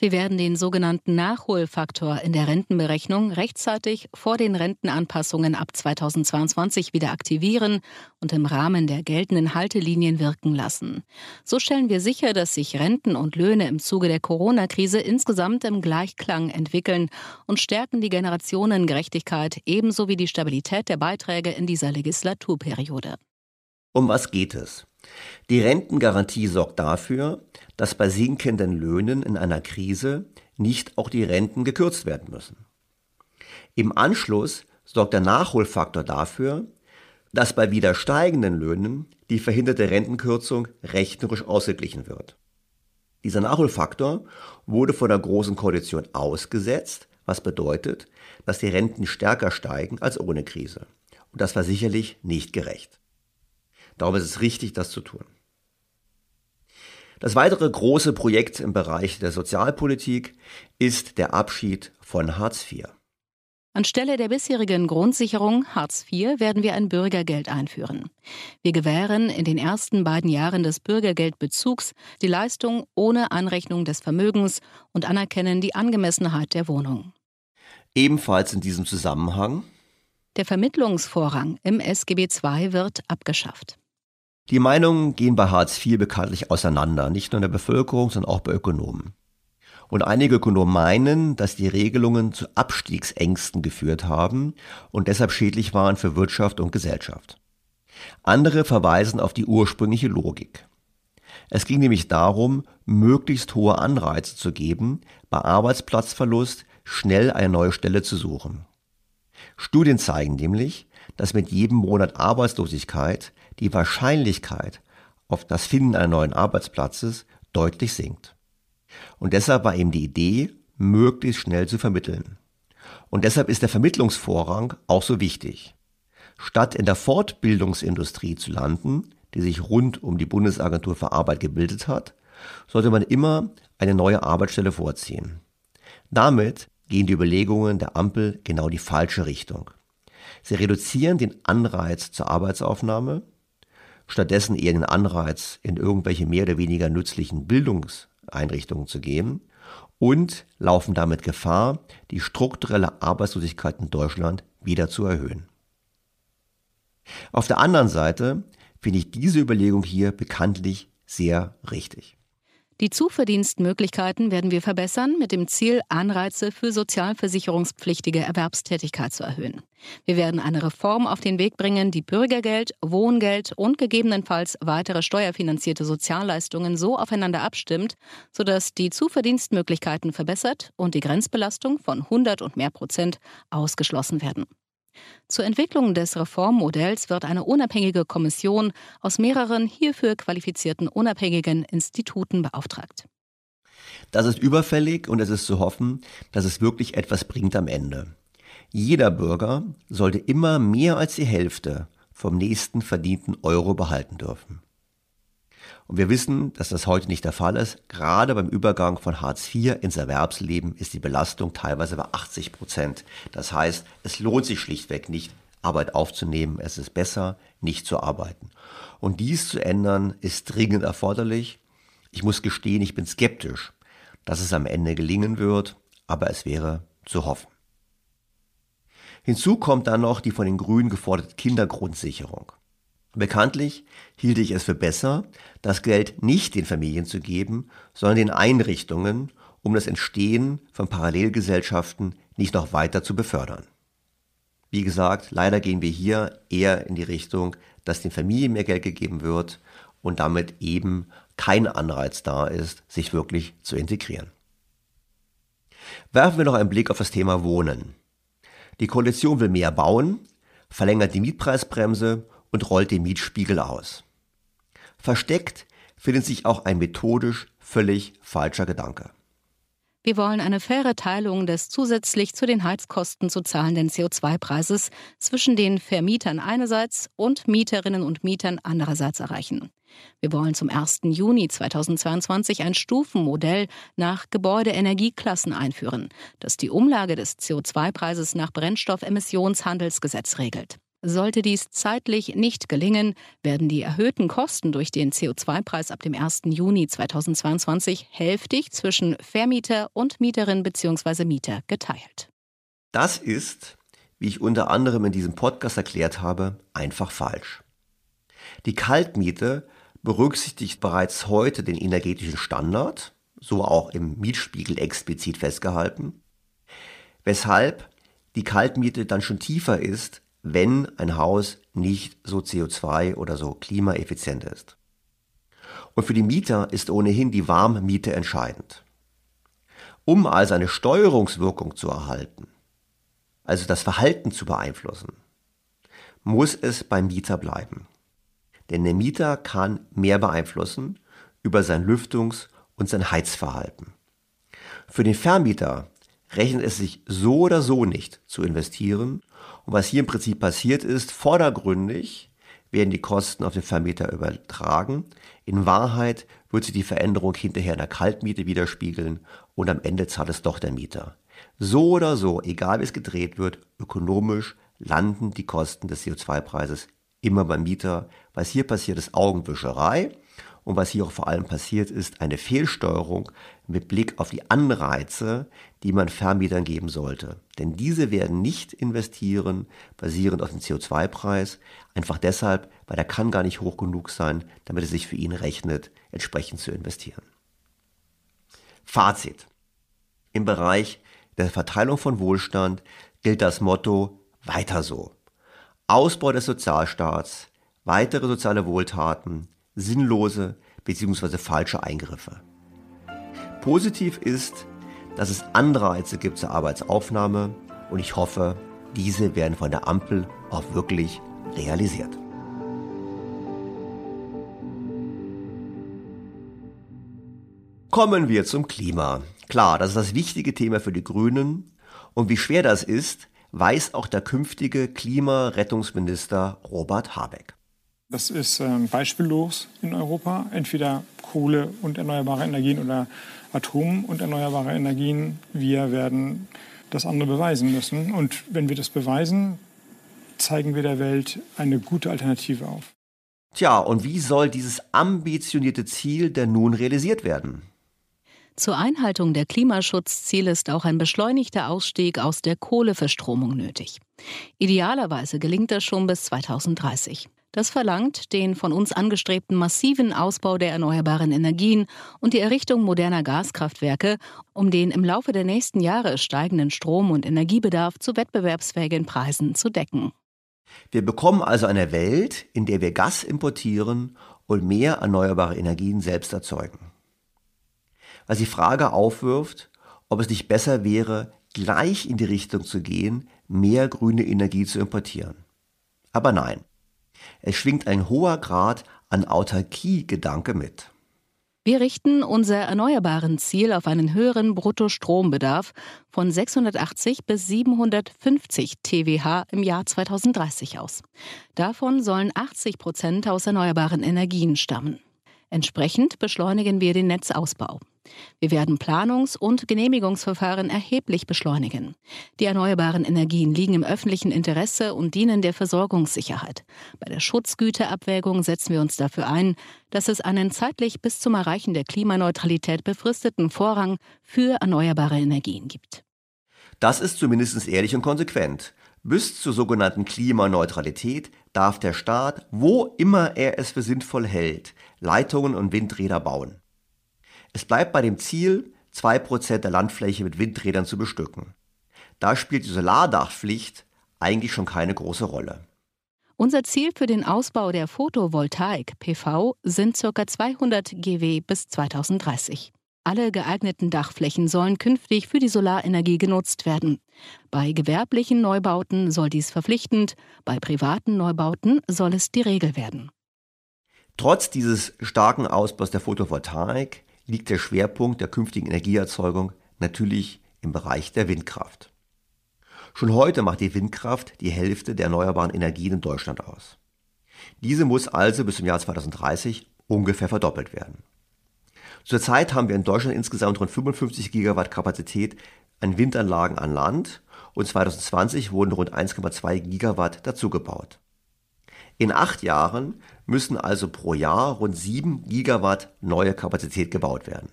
Wir werden den sogenannten Nachholfaktor in der Rentenberechnung rechtzeitig vor den Rentenanpassungen ab 2022 wieder aktivieren und im Rahmen der geltenden Haltelinien wirken lassen. So stellen wir sicher, dass sich Renten und Löhne im Zuge der Corona-Krise insgesamt im Gleichklang entwickeln und stärken die Generationengerechtigkeit ebenso wie die Stabilität der Beiträge in dieser Legislaturperiode. Um was geht es? Die Rentengarantie sorgt dafür, dass bei sinkenden Löhnen in einer Krise nicht auch die Renten gekürzt werden müssen. Im Anschluss sorgt der Nachholfaktor dafür, dass bei wieder steigenden Löhnen die verhinderte Rentenkürzung rechnerisch ausgeglichen wird. Dieser Nachholfaktor wurde von der Großen Koalition ausgesetzt, was bedeutet, dass die Renten stärker steigen als ohne Krise. Und das war sicherlich nicht gerecht. Darum ist es richtig, das zu tun. Das weitere große Projekt im Bereich der Sozialpolitik ist der Abschied von Hartz IV. Anstelle der bisherigen Grundsicherung Hartz IV werden wir ein Bürgergeld einführen. Wir gewähren in den ersten beiden Jahren des Bürgergeldbezugs die Leistung ohne Anrechnung des Vermögens und anerkennen die Angemessenheit der Wohnung. Ebenfalls in diesem Zusammenhang der Vermittlungsvorrang im SGB II wird abgeschafft. Die Meinungen gehen bei Hartz IV bekanntlich auseinander, nicht nur in der Bevölkerung, sondern auch bei Ökonomen. Und einige Ökonomen meinen, dass die Regelungen zu Abstiegsängsten geführt haben und deshalb schädlich waren für Wirtschaft und Gesellschaft. Andere verweisen auf die ursprüngliche Logik. Es ging nämlich darum, möglichst hohe Anreize zu geben, bei Arbeitsplatzverlust schnell eine neue Stelle zu suchen. Studien zeigen nämlich, dass mit jedem Monat Arbeitslosigkeit die Wahrscheinlichkeit auf das Finden einer neuen Arbeitsplatzes deutlich sinkt. Und deshalb war eben die Idee, möglichst schnell zu vermitteln. Und deshalb ist der Vermittlungsvorrang auch so wichtig. Statt in der Fortbildungsindustrie zu landen, die sich rund um die Bundesagentur für Arbeit gebildet hat, sollte man immer eine neue Arbeitsstelle vorziehen. Damit gehen die Überlegungen der Ampel genau die falsche Richtung. Sie reduzieren den Anreiz zur Arbeitsaufnahme, stattdessen eher den Anreiz, in irgendwelche mehr oder weniger nützlichen Bildungs- Einrichtungen zu gehen und laufen damit Gefahr, die strukturelle Arbeitslosigkeit in Deutschland wieder zu erhöhen. Auf der anderen Seite finde ich diese Überlegung hier bekanntlich sehr richtig. Die Zuverdienstmöglichkeiten werden wir verbessern, mit dem Ziel, Anreize für sozialversicherungspflichtige Erwerbstätigkeit zu erhöhen. Wir werden eine Reform auf den Weg bringen, die Bürgergeld, Wohngeld und gegebenenfalls weitere steuerfinanzierte Sozialleistungen so aufeinander abstimmt, sodass die Zuverdienstmöglichkeiten verbessert und die Grenzbelastung von 100 und mehr Prozent ausgeschlossen werden. Zur Entwicklung des Reformmodells wird eine unabhängige Kommission aus mehreren hierfür qualifizierten unabhängigen Instituten beauftragt. Das ist überfällig und es ist zu hoffen, dass es wirklich etwas bringt am Ende. Jeder Bürger sollte immer mehr als die Hälfte vom nächsten verdienten Euro behalten dürfen. Und wir wissen, dass das heute nicht der Fall ist. Gerade beim Übergang von Hartz IV ins Erwerbsleben ist die Belastung teilweise bei 80 Prozent. Das heißt, es lohnt sich schlichtweg nicht, Arbeit aufzunehmen. Es ist besser, nicht zu arbeiten. Und dies zu ändern, ist dringend erforderlich. Ich muss gestehen, ich bin skeptisch, dass es am Ende gelingen wird, aber es wäre zu hoffen. Hinzu kommt dann noch die von den Grünen geforderte Kindergrundsicherung. Bekanntlich hielt ich es für besser, das Geld nicht den Familien zu geben, sondern den Einrichtungen, um das Entstehen von Parallelgesellschaften nicht noch weiter zu befördern. Wie gesagt, leider gehen wir hier eher in die Richtung, dass den Familien mehr Geld gegeben wird und damit eben kein Anreiz da ist, sich wirklich zu integrieren. Werfen wir noch einen Blick auf das Thema Wohnen. Die Koalition will mehr bauen, verlängert die Mietpreisbremse und rollt den Mietspiegel aus. Versteckt findet sich auch ein methodisch völlig falscher Gedanke. Wir wollen eine faire Teilung des zusätzlich zu den Heizkosten zu zahlenden CO2-Preises zwischen den Vermietern einerseits und Mieterinnen und Mietern andererseits erreichen. Wir wollen zum 1. Juni 2022 ein Stufenmodell nach Gebäudeenergieklassen einführen, das die Umlage des CO2-Preises nach Brennstoffemissionshandelsgesetz regelt. Sollte dies zeitlich nicht gelingen, werden die erhöhten Kosten durch den CO2-Preis ab dem 1. Juni 2022 hälftig zwischen Vermieter und Mieterin bzw. Mieter geteilt. Das ist, wie ich unter anderem in diesem Podcast erklärt habe, einfach falsch. Die Kaltmiete berücksichtigt bereits heute den energetischen Standard, so auch im Mietspiegel explizit festgehalten, weshalb die Kaltmiete dann schon tiefer ist wenn ein Haus nicht so CO2 oder so klimaeffizient ist. Und für die Mieter ist ohnehin die Warmmiete entscheidend. Um also eine Steuerungswirkung zu erhalten, also das Verhalten zu beeinflussen, muss es beim Mieter bleiben. Denn der Mieter kann mehr beeinflussen über sein Lüftungs- und sein Heizverhalten. Für den Vermieter rechnet es sich so oder so nicht zu investieren. Und was hier im Prinzip passiert ist, vordergründig werden die Kosten auf den Vermieter übertragen. In Wahrheit wird sich die Veränderung hinterher in der Kaltmiete widerspiegeln und am Ende zahlt es doch der Mieter. So oder so, egal wie es gedreht wird, ökonomisch landen die Kosten des CO2-Preises immer beim Mieter. Was hier passiert, ist Augenwischerei. Und was hier auch vor allem passiert, ist eine Fehlsteuerung mit Blick auf die Anreize, die man Vermietern geben sollte. Denn diese werden nicht investieren, basierend auf dem CO2-Preis, einfach deshalb, weil der kann gar nicht hoch genug sein, damit es sich für ihn rechnet, entsprechend zu investieren. Fazit. Im Bereich der Verteilung von Wohlstand gilt das Motto weiter so. Ausbau des Sozialstaats, weitere soziale Wohltaten, sinnlose bzw. falsche Eingriffe. Positiv ist, dass es Anreize gibt zur Arbeitsaufnahme und ich hoffe, diese werden von der Ampel auch wirklich realisiert. Kommen wir zum Klima. Klar, das ist das wichtige Thema für die Grünen und wie schwer das ist, weiß auch der künftige Klimarettungsminister Robert Habeck. Das ist ähm, beispiellos in Europa. Entweder Kohle und erneuerbare Energien oder Atom und erneuerbare Energien. Wir werden das andere beweisen müssen. Und wenn wir das beweisen, zeigen wir der Welt eine gute Alternative auf. Tja, und wie soll dieses ambitionierte Ziel denn nun realisiert werden? Zur Einhaltung der Klimaschutzziele ist auch ein beschleunigter Ausstieg aus der Kohleverstromung nötig. Idealerweise gelingt das schon bis 2030. Das verlangt den von uns angestrebten massiven Ausbau der erneuerbaren Energien und die Errichtung moderner Gaskraftwerke, um den im Laufe der nächsten Jahre steigenden Strom- und Energiebedarf zu wettbewerbsfähigen Preisen zu decken. Wir bekommen also eine Welt, in der wir Gas importieren und mehr erneuerbare Energien selbst erzeugen was die Frage aufwirft, ob es nicht besser wäre, gleich in die Richtung zu gehen, mehr grüne Energie zu importieren. Aber nein, es schwingt ein hoher Grad an Autarkie-Gedanke mit. Wir richten unser erneuerbaren Ziel auf einen höheren Bruttostrombedarf von 680 bis 750 TWh im Jahr 2030 aus. Davon sollen 80 Prozent aus erneuerbaren Energien stammen. Entsprechend beschleunigen wir den Netzausbau. Wir werden Planungs- und Genehmigungsverfahren erheblich beschleunigen. Die erneuerbaren Energien liegen im öffentlichen Interesse und dienen der Versorgungssicherheit. Bei der Schutzgüterabwägung setzen wir uns dafür ein, dass es einen zeitlich bis zum Erreichen der Klimaneutralität befristeten Vorrang für erneuerbare Energien gibt. Das ist zumindest ehrlich und konsequent. Bis zur sogenannten Klimaneutralität darf der Staat, wo immer er es für sinnvoll hält, Leitungen und Windräder bauen. Es bleibt bei dem Ziel, 2% der Landfläche mit Windrädern zu bestücken. Da spielt die Solardachpflicht eigentlich schon keine große Rolle. Unser Ziel für den Ausbau der Photovoltaik PV sind ca. 200 GW bis 2030. Alle geeigneten Dachflächen sollen künftig für die Solarenergie genutzt werden. Bei gewerblichen Neubauten soll dies verpflichtend, bei privaten Neubauten soll es die Regel werden. Trotz dieses starken Ausbaus der Photovoltaik liegt der Schwerpunkt der künftigen Energieerzeugung natürlich im Bereich der Windkraft. Schon heute macht die Windkraft die Hälfte der erneuerbaren Energien in Deutschland aus. Diese muss also bis zum Jahr 2030 ungefähr verdoppelt werden. Zurzeit haben wir in Deutschland insgesamt rund 55 Gigawatt Kapazität an Windanlagen an Land und 2020 wurden rund 1,2 Gigawatt dazugebaut. In acht Jahren müssen also pro Jahr rund 7 Gigawatt neue Kapazität gebaut werden.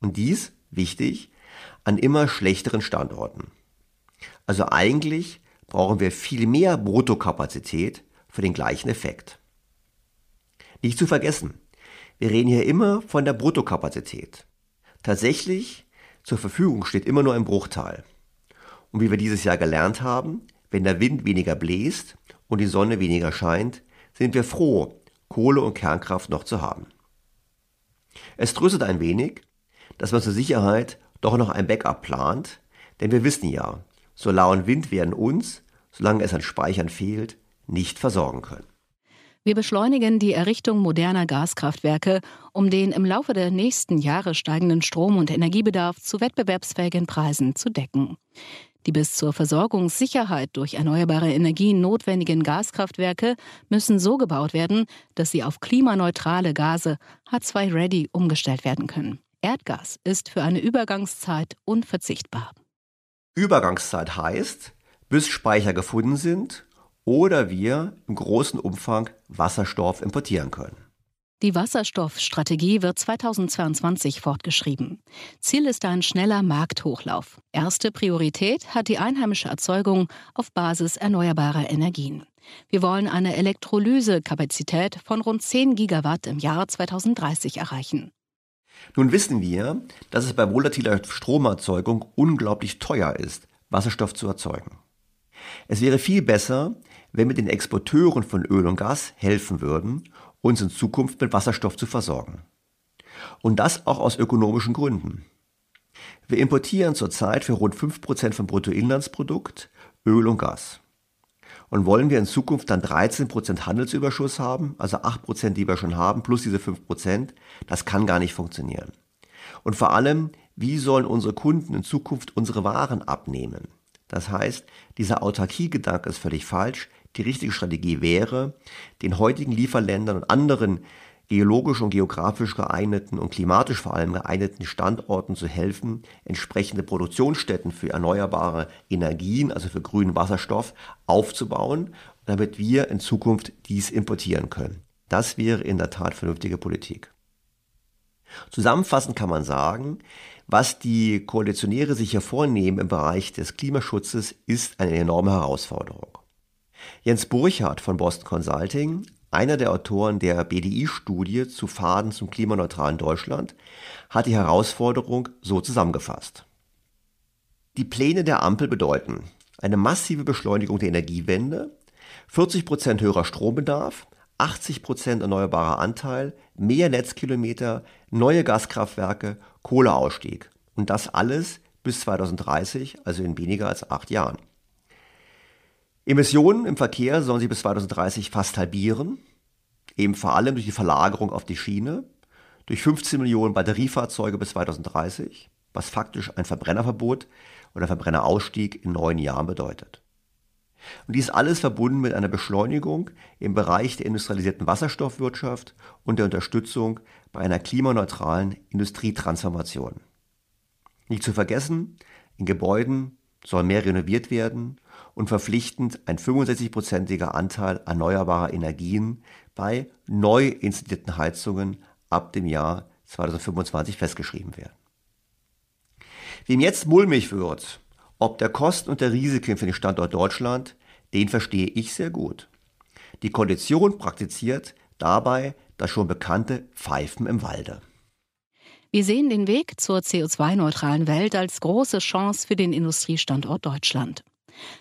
Und dies, wichtig, an immer schlechteren Standorten. Also eigentlich brauchen wir viel mehr Bruttokapazität für den gleichen Effekt. Nicht zu vergessen, wir reden hier immer von der Bruttokapazität. Tatsächlich zur Verfügung steht immer nur ein Bruchteil. Und wie wir dieses Jahr gelernt haben, wenn der Wind weniger bläst und die Sonne weniger scheint, sind wir froh, Kohle und Kernkraft noch zu haben. Es tröstet ein wenig, dass man zur Sicherheit doch noch ein Backup plant, denn wir wissen ja, Solar und Wind werden uns, solange es an Speichern fehlt, nicht versorgen können. Wir beschleunigen die Errichtung moderner Gaskraftwerke, um den im Laufe der nächsten Jahre steigenden Strom- und Energiebedarf zu wettbewerbsfähigen Preisen zu decken. Die bis zur Versorgungssicherheit durch erneuerbare Energien notwendigen Gaskraftwerke müssen so gebaut werden, dass sie auf klimaneutrale Gase H2-ready umgestellt werden können. Erdgas ist für eine Übergangszeit unverzichtbar. Übergangszeit heißt, bis Speicher gefunden sind oder wir im großen Umfang Wasserstoff importieren können. Die Wasserstoffstrategie wird 2022 fortgeschrieben. Ziel ist ein schneller Markthochlauf. Erste Priorität hat die einheimische Erzeugung auf Basis erneuerbarer Energien. Wir wollen eine Elektrolysekapazität von rund 10 Gigawatt im Jahr 2030 erreichen. Nun wissen wir, dass es bei volatiler Stromerzeugung unglaublich teuer ist, Wasserstoff zu erzeugen. Es wäre viel besser, wenn wir den Exporteuren von Öl und Gas helfen würden uns in Zukunft mit Wasserstoff zu versorgen. Und das auch aus ökonomischen Gründen. Wir importieren zurzeit für rund 5% vom Bruttoinlandsprodukt Öl und Gas. Und wollen wir in Zukunft dann 13% Handelsüberschuss haben, also 8%, die wir schon haben, plus diese 5%, das kann gar nicht funktionieren. Und vor allem, wie sollen unsere Kunden in Zukunft unsere Waren abnehmen? Das heißt, dieser Autarkiegedanke ist völlig falsch. Die richtige Strategie wäre, den heutigen Lieferländern und anderen geologisch und geografisch geeigneten und klimatisch vor allem geeigneten Standorten zu helfen, entsprechende Produktionsstätten für erneuerbare Energien, also für grünen Wasserstoff, aufzubauen, damit wir in Zukunft dies importieren können. Das wäre in der Tat vernünftige Politik. Zusammenfassend kann man sagen, was die Koalitionäre sich hier vornehmen im Bereich des Klimaschutzes, ist eine enorme Herausforderung. Jens Burchardt von Boston Consulting, einer der Autoren der BDI-Studie zu Faden zum klimaneutralen Deutschland, hat die Herausforderung so zusammengefasst. Die Pläne der Ampel bedeuten eine massive Beschleunigung der Energiewende, 40 Prozent höherer Strombedarf, 80 Prozent erneuerbarer Anteil, mehr Netzkilometer, neue Gaskraftwerke, Kohleausstieg. Und das alles bis 2030, also in weniger als acht Jahren. Emissionen im Verkehr sollen sich bis 2030 fast halbieren, eben vor allem durch die Verlagerung auf die Schiene, durch 15 Millionen Batteriefahrzeuge bis 2030, was faktisch ein Verbrennerverbot oder Verbrennerausstieg in neun Jahren bedeutet. Und dies alles verbunden mit einer Beschleunigung im Bereich der industrialisierten Wasserstoffwirtschaft und der Unterstützung bei einer klimaneutralen Industrietransformation. Nicht zu vergessen, in Gebäuden soll mehr renoviert werden und verpflichtend ein 65-prozentiger Anteil erneuerbarer Energien bei neu installierten Heizungen ab dem Jahr 2025 festgeschrieben werden. Wem jetzt mulmig wird, ob der Kosten und der Risiken für den Standort Deutschland, den verstehe ich sehr gut. Die Koalition praktiziert dabei das schon bekannte Pfeifen im Walde. Wir sehen den Weg zur CO2-neutralen Welt als große Chance für den Industriestandort Deutschland.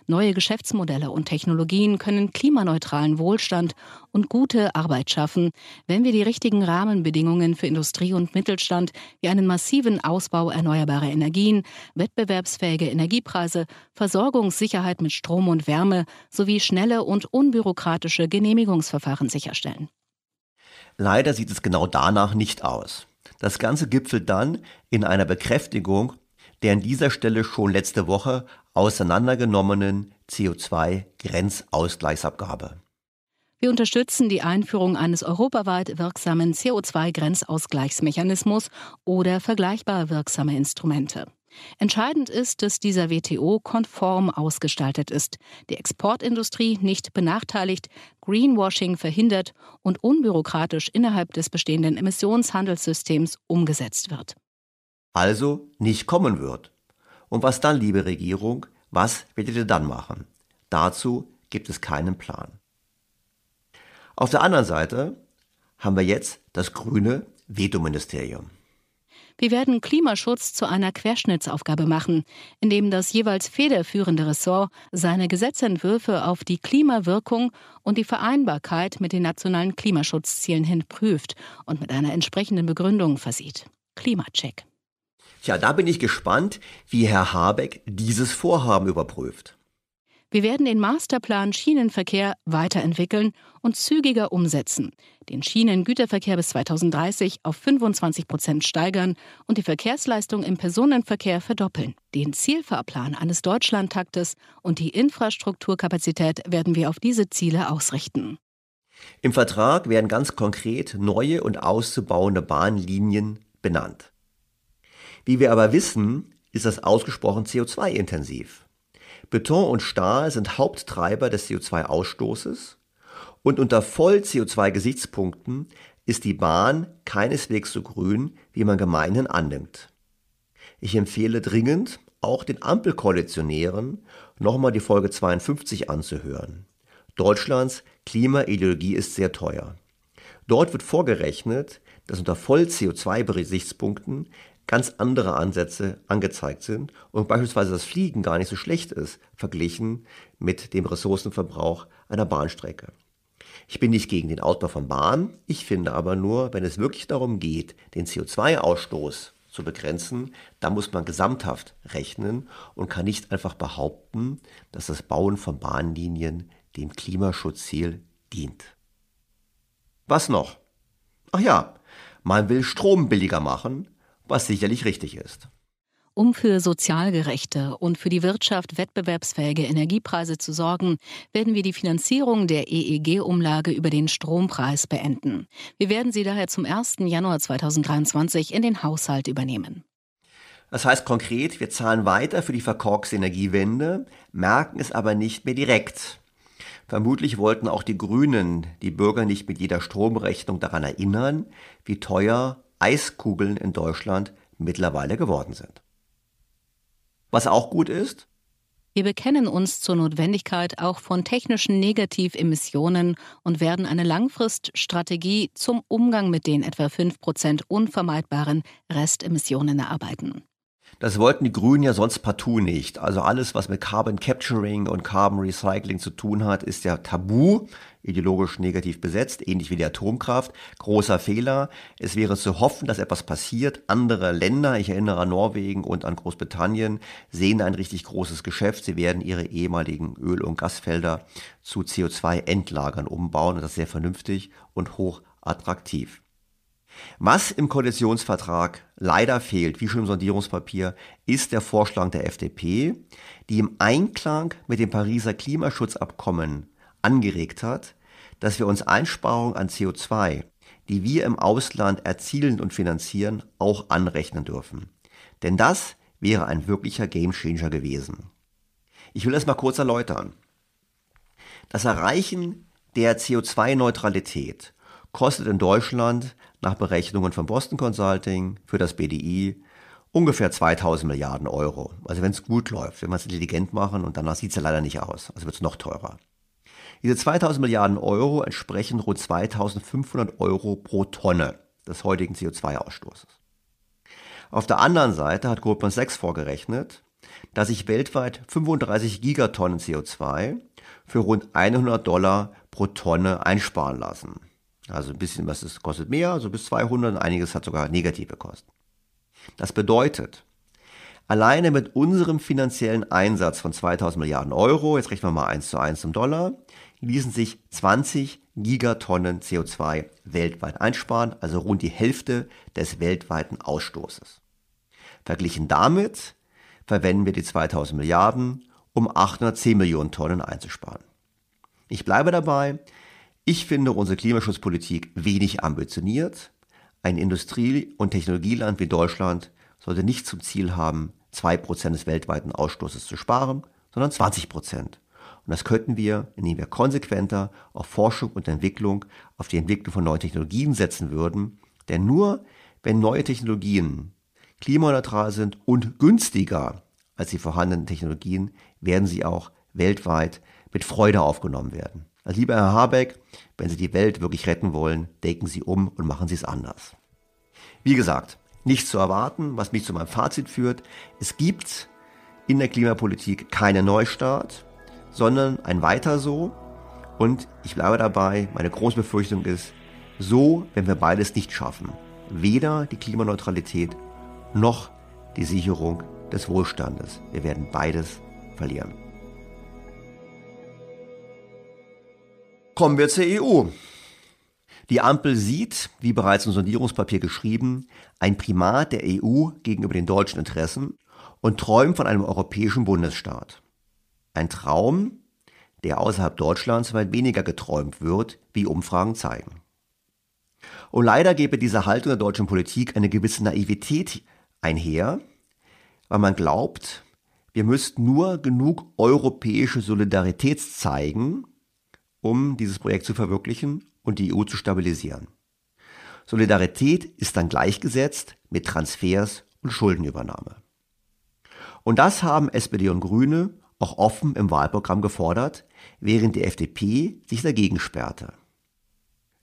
Neue Geschäftsmodelle und Technologien können klimaneutralen Wohlstand und gute Arbeit schaffen, wenn wir die richtigen Rahmenbedingungen für Industrie und Mittelstand wie einen massiven Ausbau erneuerbarer Energien, wettbewerbsfähige Energiepreise, Versorgungssicherheit mit Strom und Wärme sowie schnelle und unbürokratische Genehmigungsverfahren sicherstellen. Leider sieht es genau danach nicht aus. Das Ganze gipfelt dann in einer Bekräftigung der an dieser Stelle schon letzte Woche auseinandergenommenen CO2-Grenzausgleichsabgabe. Wir unterstützen die Einführung eines europaweit wirksamen CO2-Grenzausgleichsmechanismus oder vergleichbar wirksame Instrumente. Entscheidend ist, dass dieser WTO konform ausgestaltet ist, die Exportindustrie nicht benachteiligt, Greenwashing verhindert und unbürokratisch innerhalb des bestehenden Emissionshandelssystems umgesetzt wird. Also nicht kommen wird. Und was dann, liebe Regierung, was werdet ihr dann machen? Dazu gibt es keinen Plan. Auf der anderen Seite haben wir jetzt das grüne Vetoministerium. Wir werden Klimaschutz zu einer Querschnittsaufgabe machen, indem das jeweils federführende Ressort seine Gesetzentwürfe auf die Klimawirkung und die Vereinbarkeit mit den nationalen Klimaschutzzielen hin prüft und mit einer entsprechenden Begründung versieht. Klimacheck. Tja, da bin ich gespannt, wie Herr Habeck dieses Vorhaben überprüft. Wir werden den Masterplan Schienenverkehr weiterentwickeln und zügiger umsetzen, den Schienengüterverkehr bis 2030 auf 25 Prozent steigern und die Verkehrsleistung im Personenverkehr verdoppeln. Den Zielfahrplan eines Deutschlandtaktes und die Infrastrukturkapazität werden wir auf diese Ziele ausrichten. Im Vertrag werden ganz konkret neue und auszubauende Bahnlinien benannt. Wie wir aber wissen, ist das ausgesprochen CO2-intensiv. Beton und Stahl sind Haupttreiber des CO2-Ausstoßes und unter Voll-CO2-Gesichtspunkten ist die Bahn keineswegs so grün, wie man gemeinhin annimmt. Ich empfehle dringend, auch den Ampelkoalitionären nochmal die Folge 52 anzuhören. Deutschlands Klimaideologie ist sehr teuer. Dort wird vorgerechnet, dass unter Voll-CO2-Gesichtspunkten ganz andere Ansätze angezeigt sind und beispielsweise das Fliegen gar nicht so schlecht ist, verglichen mit dem Ressourcenverbrauch einer Bahnstrecke. Ich bin nicht gegen den Ausbau von Bahn, ich finde aber nur, wenn es wirklich darum geht, den CO2-Ausstoß zu begrenzen, da muss man gesamthaft rechnen und kann nicht einfach behaupten, dass das Bauen von Bahnlinien dem Klimaschutzziel dient. Was noch? Ach ja, man will Strom billiger machen, was sicherlich richtig ist. Um für sozial gerechte und für die Wirtschaft wettbewerbsfähige Energiepreise zu sorgen, werden wir die Finanzierung der EEG-Umlage über den Strompreis beenden. Wir werden sie daher zum 1. Januar 2023 in den Haushalt übernehmen. Das heißt konkret, wir zahlen weiter für die verkorkste Energiewende, merken es aber nicht mehr direkt. Vermutlich wollten auch die Grünen die Bürger nicht mit jeder Stromrechnung daran erinnern, wie teuer Eiskugeln in Deutschland mittlerweile geworden sind. Was auch gut ist, wir bekennen uns zur Notwendigkeit auch von technischen Negativemissionen und werden eine Langfriststrategie zum Umgang mit den etwa 5% unvermeidbaren Restemissionen erarbeiten. Das wollten die Grünen ja sonst partout nicht. Also alles, was mit Carbon Capturing und Carbon Recycling zu tun hat, ist ja tabu, ideologisch negativ besetzt, ähnlich wie die Atomkraft. Großer Fehler. Es wäre zu hoffen, dass etwas passiert. Andere Länder, ich erinnere an Norwegen und an Großbritannien, sehen ein richtig großes Geschäft. Sie werden ihre ehemaligen Öl- und Gasfelder zu CO2-Endlagern umbauen. Und das ist sehr vernünftig und hoch attraktiv. Was im Koalitionsvertrag leider fehlt, wie schon im Sondierungspapier, ist der Vorschlag der FDP, die im Einklang mit dem Pariser Klimaschutzabkommen angeregt hat, dass wir uns Einsparungen an CO2, die wir im Ausland erzielen und finanzieren, auch anrechnen dürfen. Denn das wäre ein wirklicher Gamechanger gewesen. Ich will das mal kurz erläutern. Das Erreichen der CO2-Neutralität kostet in Deutschland nach Berechnungen von Boston Consulting für das BDI ungefähr 2000 Milliarden Euro. Also wenn es gut läuft, wenn wir es intelligent machen und danach sieht es ja leider nicht aus. Also wird es noch teurer. Diese 2000 Milliarden Euro entsprechen rund 2500 Euro pro Tonne des heutigen CO2-Ausstoßes. Auf der anderen Seite hat Goldman Sachs vorgerechnet, dass sich weltweit 35 Gigatonnen CO2 für rund 100 Dollar pro Tonne einsparen lassen. Also ein bisschen was es kostet mehr, so bis 200 und einiges hat sogar negative Kosten. Das bedeutet, alleine mit unserem finanziellen Einsatz von 2000 Milliarden Euro, jetzt rechnen wir mal 1 zu 1 im Dollar, ließen sich 20 Gigatonnen CO2 weltweit einsparen, also rund die Hälfte des weltweiten Ausstoßes. Verglichen damit verwenden wir die 2000 Milliarden, um 810 Millionen Tonnen einzusparen. Ich bleibe dabei, ich finde unsere Klimaschutzpolitik wenig ambitioniert. Ein Industrie- und Technologieland wie Deutschland sollte nicht zum Ziel haben, 2% des weltweiten Ausstoßes zu sparen, sondern 20%. Und das könnten wir, indem wir konsequenter auf Forschung und Entwicklung, auf die Entwicklung von neuen Technologien setzen würden. Denn nur wenn neue Technologien klimaneutral sind und günstiger als die vorhandenen Technologien, werden sie auch weltweit mit Freude aufgenommen werden. Also lieber Herr Habeck, wenn Sie die Welt wirklich retten wollen, denken Sie um und machen Sie es anders. Wie gesagt, Nichts zu erwarten, was mich zu meinem Fazit führt. Es gibt in der Klimapolitik keinen Neustart, sondern ein Weiter so. Und ich bleibe dabei, meine große Befürchtung ist, so, wenn wir beides nicht schaffen, weder die Klimaneutralität noch die Sicherung des Wohlstandes. Wir werden beides verlieren. Kommen wir zur EU. Die Ampel sieht, wie bereits im Sondierungspapier geschrieben, ein Primat der EU gegenüber den deutschen Interessen und träumt von einem europäischen Bundesstaat. Ein Traum, der außerhalb Deutschlands weit weniger geträumt wird, wie Umfragen zeigen. Und leider gebe diese Haltung der deutschen Politik eine gewisse Naivität einher, weil man glaubt, wir müssten nur genug europäische Solidarität zeigen, um dieses Projekt zu verwirklichen und die EU zu stabilisieren. Solidarität ist dann gleichgesetzt mit Transfers und Schuldenübernahme. Und das haben SPD und Grüne auch offen im Wahlprogramm gefordert, während die FDP sich dagegen sperrte.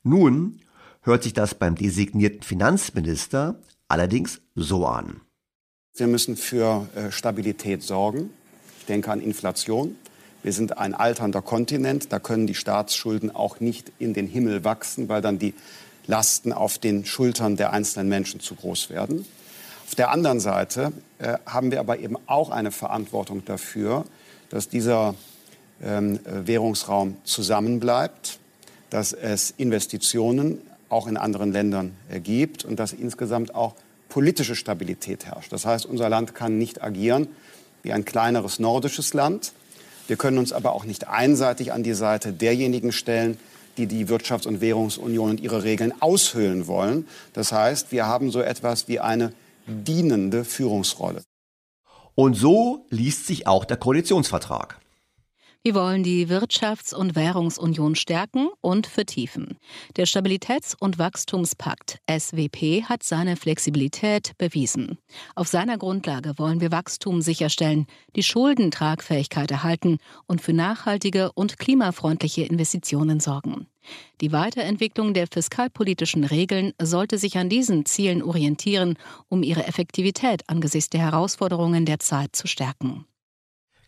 Nun hört sich das beim designierten Finanzminister allerdings so an. Wir müssen für äh, Stabilität sorgen. Ich denke an Inflation. Wir sind ein alternder Kontinent. Da können die Staatsschulden auch nicht in den Himmel wachsen, weil dann die Lasten auf den Schultern der einzelnen Menschen zu groß werden. Auf der anderen Seite äh, haben wir aber eben auch eine Verantwortung dafür, dass dieser ähm, Währungsraum zusammenbleibt, dass es Investitionen auch in anderen Ländern äh, gibt und dass insgesamt auch politische Stabilität herrscht. Das heißt, unser Land kann nicht agieren wie ein kleineres nordisches Land. Wir können uns aber auch nicht einseitig an die Seite derjenigen stellen, die die Wirtschafts- und Währungsunion und ihre Regeln aushöhlen wollen. Das heißt, wir haben so etwas wie eine dienende Führungsrolle. Und so liest sich auch der Koalitionsvertrag. Wir wollen die Wirtschafts- und Währungsunion stärken und vertiefen. Der Stabilitäts- und Wachstumspakt SWP hat seine Flexibilität bewiesen. Auf seiner Grundlage wollen wir Wachstum sicherstellen, die Schuldentragfähigkeit erhalten und für nachhaltige und klimafreundliche Investitionen sorgen. Die Weiterentwicklung der fiskalpolitischen Regeln sollte sich an diesen Zielen orientieren, um ihre Effektivität angesichts der Herausforderungen der Zeit zu stärken.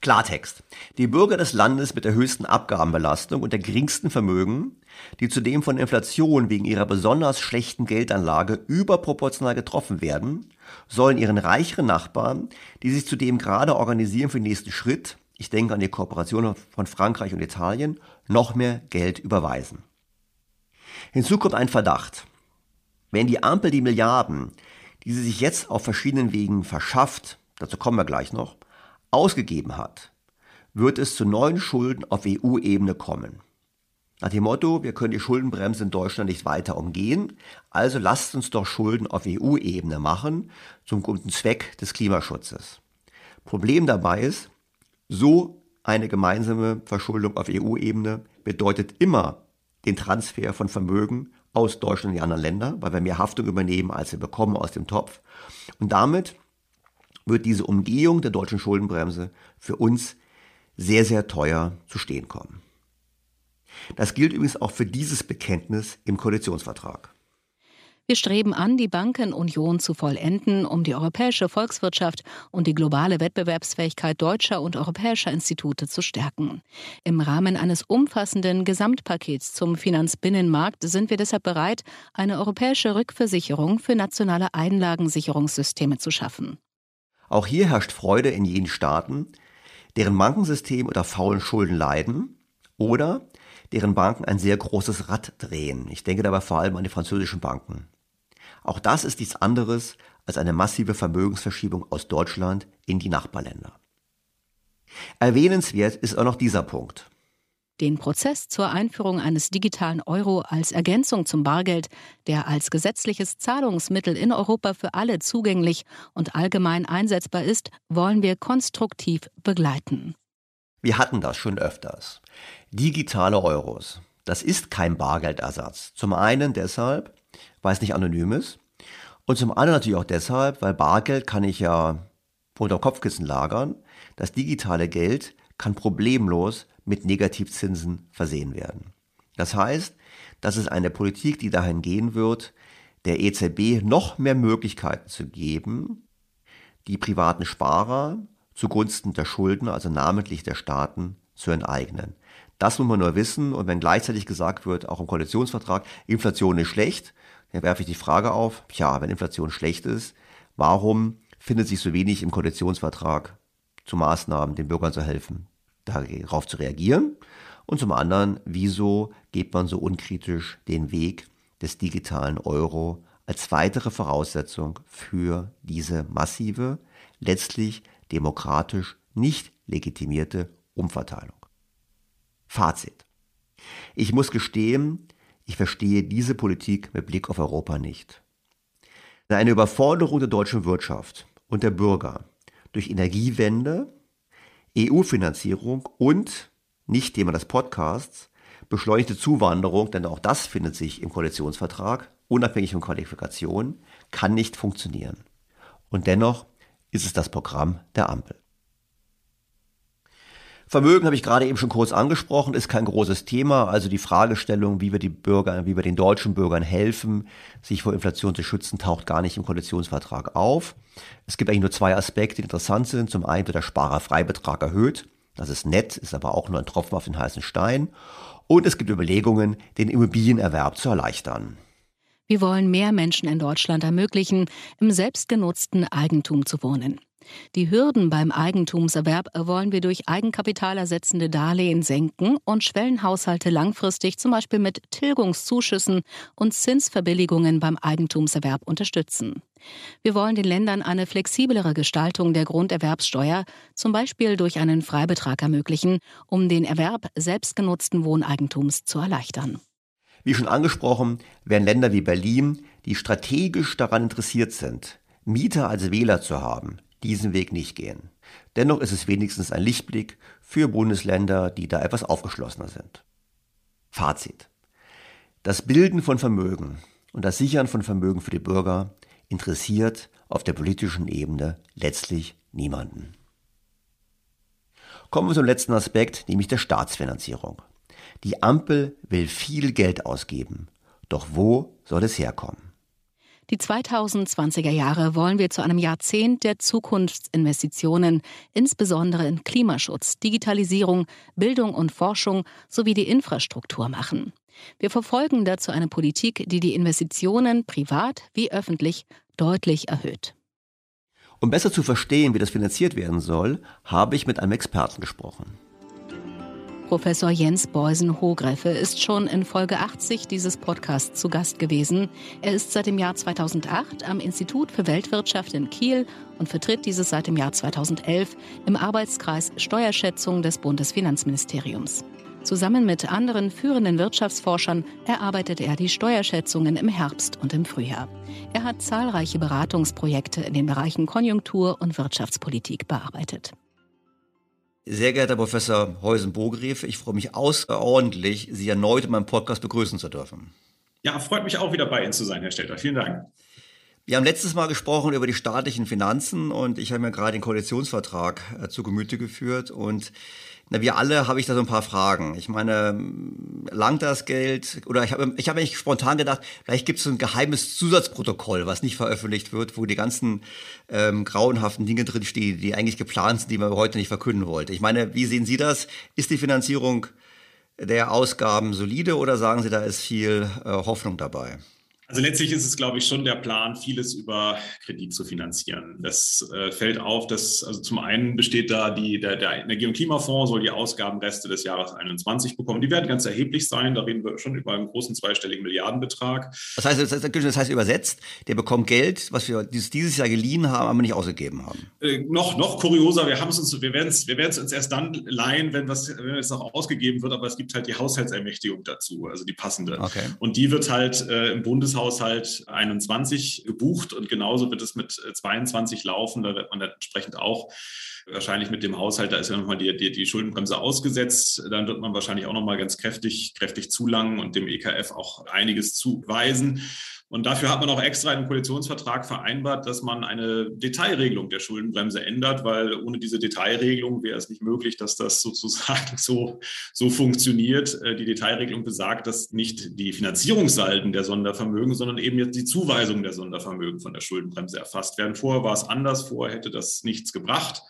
Klartext. Die Bürger des Landes mit der höchsten Abgabenbelastung und der geringsten Vermögen, die zudem von Inflation wegen ihrer besonders schlechten Geldanlage überproportional getroffen werden, sollen ihren reicheren Nachbarn, die sich zudem gerade organisieren für den nächsten Schritt, ich denke an die Kooperation von Frankreich und Italien, noch mehr Geld überweisen. Hinzu kommt ein Verdacht. Wenn die Ampel die Milliarden, die sie sich jetzt auf verschiedenen Wegen verschafft, dazu kommen wir gleich noch, ausgegeben hat, wird es zu neuen Schulden auf EU-Ebene kommen. Nach dem Motto, wir können die Schuldenbremse in Deutschland nicht weiter umgehen, also lasst uns doch Schulden auf EU-Ebene machen, zum guten Zweck des Klimaschutzes. Problem dabei ist, so eine gemeinsame Verschuldung auf EU-Ebene bedeutet immer den Transfer von Vermögen aus Deutschland in die anderen Länder, weil wir mehr Haftung übernehmen, als wir bekommen aus dem Topf. Und damit wird diese Umgehung der deutschen Schuldenbremse für uns sehr, sehr teuer zu stehen kommen. Das gilt übrigens auch für dieses Bekenntnis im Koalitionsvertrag. Wir streben an, die Bankenunion zu vollenden, um die europäische Volkswirtschaft und die globale Wettbewerbsfähigkeit deutscher und europäischer Institute zu stärken. Im Rahmen eines umfassenden Gesamtpakets zum Finanzbinnenmarkt sind wir deshalb bereit, eine europäische Rückversicherung für nationale Einlagensicherungssysteme zu schaffen. Auch hier herrscht Freude in jenen Staaten, deren Bankensystem unter faulen Schulden leiden oder deren Banken ein sehr großes Rad drehen. Ich denke dabei vor allem an die französischen Banken. Auch das ist nichts anderes als eine massive Vermögensverschiebung aus Deutschland in die Nachbarländer. Erwähnenswert ist auch noch dieser Punkt. Den Prozess zur Einführung eines digitalen Euro als Ergänzung zum Bargeld, der als gesetzliches Zahlungsmittel in Europa für alle zugänglich und allgemein einsetzbar ist, wollen wir konstruktiv begleiten. Wir hatten das schon öfters. Digitale Euros. Das ist kein Bargeldersatz. Zum einen deshalb, weil es nicht anonym ist. Und zum anderen natürlich auch deshalb, weil Bargeld kann ich ja unter Kopfkissen lagern. Das digitale Geld kann problemlos mit Negativzinsen versehen werden. Das heißt, das ist eine Politik, die dahin gehen wird, der EZB noch mehr Möglichkeiten zu geben, die privaten Sparer zugunsten der Schulden, also namentlich der Staaten, zu enteignen. Das muss man nur wissen. Und wenn gleichzeitig gesagt wird, auch im Koalitionsvertrag, Inflation ist schlecht, dann werfe ich die Frage auf, tja, wenn Inflation schlecht ist, warum findet sich so wenig im Koalitionsvertrag zu Maßnahmen, den Bürgern zu helfen, darauf zu reagieren? Und zum anderen, wieso geht man so unkritisch den Weg des digitalen Euro als weitere Voraussetzung für diese massive, letztlich demokratisch nicht legitimierte Umverteilung? Fazit. Ich muss gestehen, ich verstehe diese Politik mit Blick auf Europa nicht. Eine Überforderung der deutschen Wirtschaft und der Bürger durch Energiewende, EU-Finanzierung und, nicht Thema des Podcasts, beschleunigte Zuwanderung, denn auch das findet sich im Koalitionsvertrag, unabhängig von Qualifikation, kann nicht funktionieren. Und dennoch ist es das Programm der Ampel. Vermögen habe ich gerade eben schon kurz angesprochen, ist kein großes Thema. Also die Fragestellung, wie wir die Bürger, wie wir den deutschen Bürgern helfen, sich vor Inflation zu schützen, taucht gar nicht im Koalitionsvertrag auf. Es gibt eigentlich nur zwei Aspekte, die interessant sind. Zum einen wird der Sparerfreibetrag erhöht. Das ist nett, ist aber auch nur ein Tropfen auf den heißen Stein. Und es gibt Überlegungen, den Immobilienerwerb zu erleichtern. Wir wollen mehr Menschen in Deutschland ermöglichen, im selbstgenutzten Eigentum zu wohnen. Die Hürden beim Eigentumserwerb wollen wir durch eigenkapitalersetzende Darlehen senken und Schwellenhaushalte langfristig zum Beispiel mit Tilgungszuschüssen und Zinsverbilligungen beim Eigentumserwerb unterstützen. Wir wollen den Ländern eine flexiblere Gestaltung der Grunderwerbssteuer, zum Beispiel durch einen Freibetrag ermöglichen, um den Erwerb selbstgenutzten Wohneigentums zu erleichtern. Wie schon angesprochen, werden Länder wie Berlin, die strategisch daran interessiert sind, Mieter als Wähler zu haben, diesen Weg nicht gehen. Dennoch ist es wenigstens ein Lichtblick für Bundesländer, die da etwas aufgeschlossener sind. Fazit. Das Bilden von Vermögen und das Sichern von Vermögen für die Bürger interessiert auf der politischen Ebene letztlich niemanden. Kommen wir zum letzten Aspekt, nämlich der Staatsfinanzierung. Die Ampel will viel Geld ausgeben. Doch wo soll es herkommen? Die 2020er Jahre wollen wir zu einem Jahrzehnt der Zukunftsinvestitionen, insbesondere in Klimaschutz, Digitalisierung, Bildung und Forschung sowie die Infrastruktur machen. Wir verfolgen dazu eine Politik, die die Investitionen privat wie öffentlich deutlich erhöht. Um besser zu verstehen, wie das finanziert werden soll, habe ich mit einem Experten gesprochen. Professor Jens Beusen-Hogreffe ist schon in Folge 80 dieses Podcasts zu Gast gewesen. Er ist seit dem Jahr 2008 am Institut für Weltwirtschaft in Kiel und vertritt dieses seit dem Jahr 2011 im Arbeitskreis Steuerschätzung des Bundesfinanzministeriums. Zusammen mit anderen führenden Wirtschaftsforschern erarbeitet er die Steuerschätzungen im Herbst und im Frühjahr. Er hat zahlreiche Beratungsprojekte in den Bereichen Konjunktur und Wirtschaftspolitik bearbeitet. Sehr geehrter Professor Heusen-Bogrefe, ich freue mich außerordentlich, Sie erneut in meinem Podcast begrüßen zu dürfen. Ja, freut mich auch wieder bei Ihnen zu sein, Herr Stelter. Vielen Dank. Wir haben letztes Mal gesprochen über die staatlichen Finanzen und ich habe mir gerade den Koalitionsvertrag äh, zu Gemüte geführt und na, wir alle habe ich da so ein paar Fragen. Ich meine, langt das Geld? Oder ich habe ich hab eigentlich spontan gedacht, vielleicht gibt es so ein geheimes Zusatzprotokoll, was nicht veröffentlicht wird, wo die ganzen ähm, grauenhaften Dinge drinstehen, die eigentlich geplant sind, die man heute nicht verkünden wollte. Ich meine, wie sehen Sie das? Ist die Finanzierung der Ausgaben solide oder sagen Sie, da ist viel äh, Hoffnung dabei? Also letztlich ist es, glaube ich, schon der Plan, vieles über Kredit zu finanzieren. Das äh, fällt auf, dass also zum einen besteht da die, der, der Energie- und Klimafonds soll die Ausgabenreste des Jahres 21 bekommen. Die werden ganz erheblich sein. Da reden wir schon über einen großen zweistelligen Milliardenbetrag. Das heißt, das heißt, das heißt übersetzt, der bekommt Geld, was wir dieses Jahr geliehen haben, aber nicht ausgegeben haben. Äh, noch, noch kurioser, wir haben es uns, wir werden es, wir werden es uns erst dann leihen, wenn was, wenn es noch ausgegeben wird, aber es gibt halt die Haushaltsermächtigung dazu, also die passende. Okay. Und die wird halt äh, im Bundeshaushalt Haushalt 21 gebucht und genauso wird es mit 22 äh, laufen. Da wird man dann entsprechend auch wahrscheinlich mit dem Haushalt, da ist ja nochmal die, die, die Schuldenbremse ausgesetzt. Dann wird man wahrscheinlich auch nochmal ganz kräftig, kräftig zulangen und dem EKF auch einiges zuweisen. Und dafür hat man auch extra im Koalitionsvertrag vereinbart, dass man eine Detailregelung der Schuldenbremse ändert, weil ohne diese Detailregelung wäre es nicht möglich, dass das sozusagen so, so funktioniert. Äh, die Detailregelung besagt, dass nicht die Finanzierungssalden der Sondervermögen, sondern eben jetzt die Zuweisung der Sondervermögen von der Schuldenbremse erfasst werden. Vorher war es anders, vorher hätte das nichts gebracht.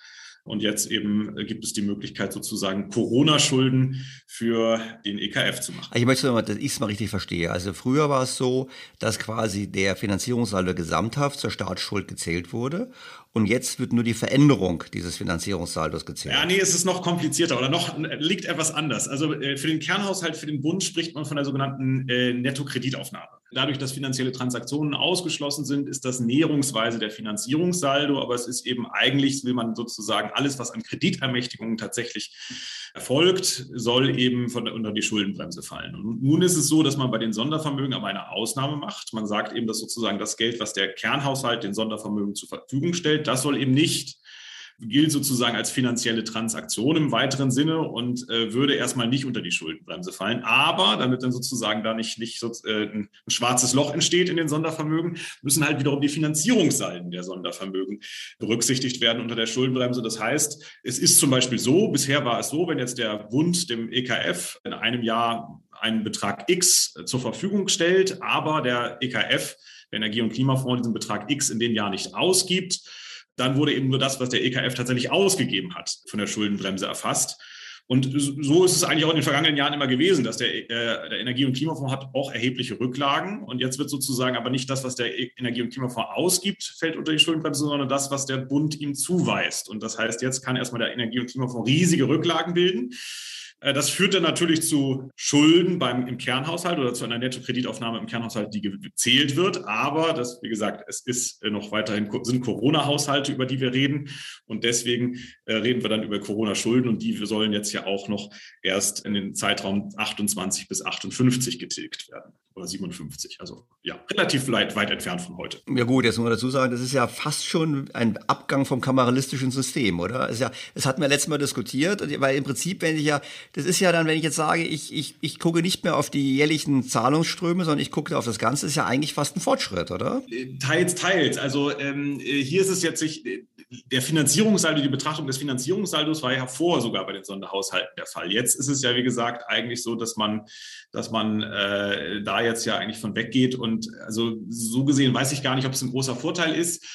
Und jetzt eben äh, gibt es die Möglichkeit, sozusagen Corona-Schulden für den EKF zu machen. Ich möchte nochmal, dass ich es mal richtig verstehe. Also früher war es so, dass quasi der Finanzierungssaldo gesamthaft zur Staatsschuld gezählt wurde. Und jetzt wird nur die Veränderung dieses Finanzierungssaldos gezählt. Ja, nee, es ist noch komplizierter oder noch liegt etwas anders. Also äh, für den Kernhaushalt, für den Bund spricht man von der sogenannten äh, Nettokreditaufnahme. Dadurch, dass finanzielle Transaktionen ausgeschlossen sind, ist das näherungsweise der Finanzierungssaldo, aber es ist eben eigentlich, will man sozusagen alles, was an Kreditermächtigungen tatsächlich erfolgt, soll eben von, unter die Schuldenbremse fallen. Und nun ist es so, dass man bei den Sondervermögen aber eine Ausnahme macht. Man sagt eben, dass sozusagen das Geld, was der Kernhaushalt den Sondervermögen zur Verfügung stellt, das soll eben nicht gilt sozusagen als finanzielle Transaktion im weiteren Sinne und äh, würde erstmal nicht unter die Schuldenbremse fallen. Aber damit dann sozusagen da nicht, nicht so, äh, ein schwarzes Loch entsteht in den Sondervermögen, müssen halt wiederum die Finanzierungssalden der Sondervermögen berücksichtigt werden unter der Schuldenbremse. Das heißt, es ist zum Beispiel so, bisher war es so, wenn jetzt der Bund dem EKF in einem Jahr einen Betrag X zur Verfügung stellt, aber der EKF, der Energie- und Klimafonds, diesen Betrag X in dem Jahr nicht ausgibt, dann wurde eben nur das, was der EKF tatsächlich ausgegeben hat, von der Schuldenbremse erfasst. Und so ist es eigentlich auch in den vergangenen Jahren immer gewesen, dass der, äh, der, Energie- und Klimafonds hat auch erhebliche Rücklagen. Und jetzt wird sozusagen aber nicht das, was der Energie- und Klimafonds ausgibt, fällt unter die Schuldenbremse, sondern das, was der Bund ihm zuweist. Und das heißt, jetzt kann erstmal der Energie- und Klimafonds riesige Rücklagen bilden. Äh, das führt dann natürlich zu Schulden beim, im Kernhaushalt oder zu einer Nettokreditaufnahme im Kernhaushalt, die gezählt wird. Aber das, wie gesagt, es ist äh, noch weiterhin sind Corona-Haushalte, über die wir reden. Und deswegen äh, reden wir dann über Corona-Schulden und die sollen jetzt ja auch noch erst in den Zeitraum 28 bis 58 getilgt werden oder 57. Also ja, relativ weit, weit entfernt von heute. Ja gut, jetzt muss man dazu sagen, das ist ja fast schon ein Abgang vom kameralistischen System, oder? Es, ist ja, das hatten wir letztes Mal diskutiert, weil im Prinzip, wenn ich ja, das ist ja dann, wenn ich jetzt sage, ich, ich, ich gucke nicht mehr auf die jährlichen Zahlungsströme, sondern ich gucke auf das Ganze, ist ja eigentlich fast ein Fortschritt, oder? Teils, teils. Also ähm, hier ist es jetzt nicht, der Finanzierungssaldo, die Betrachtung des Finanzierungssaldos war ja vor sogar bei den Sonderhaushalten der Fall. Jetzt ist es ja, wie gesagt, eigentlich so, dass man, dass man äh, da jetzt ja eigentlich von weggeht. Und also so gesehen weiß ich gar nicht, ob es ein großer Vorteil ist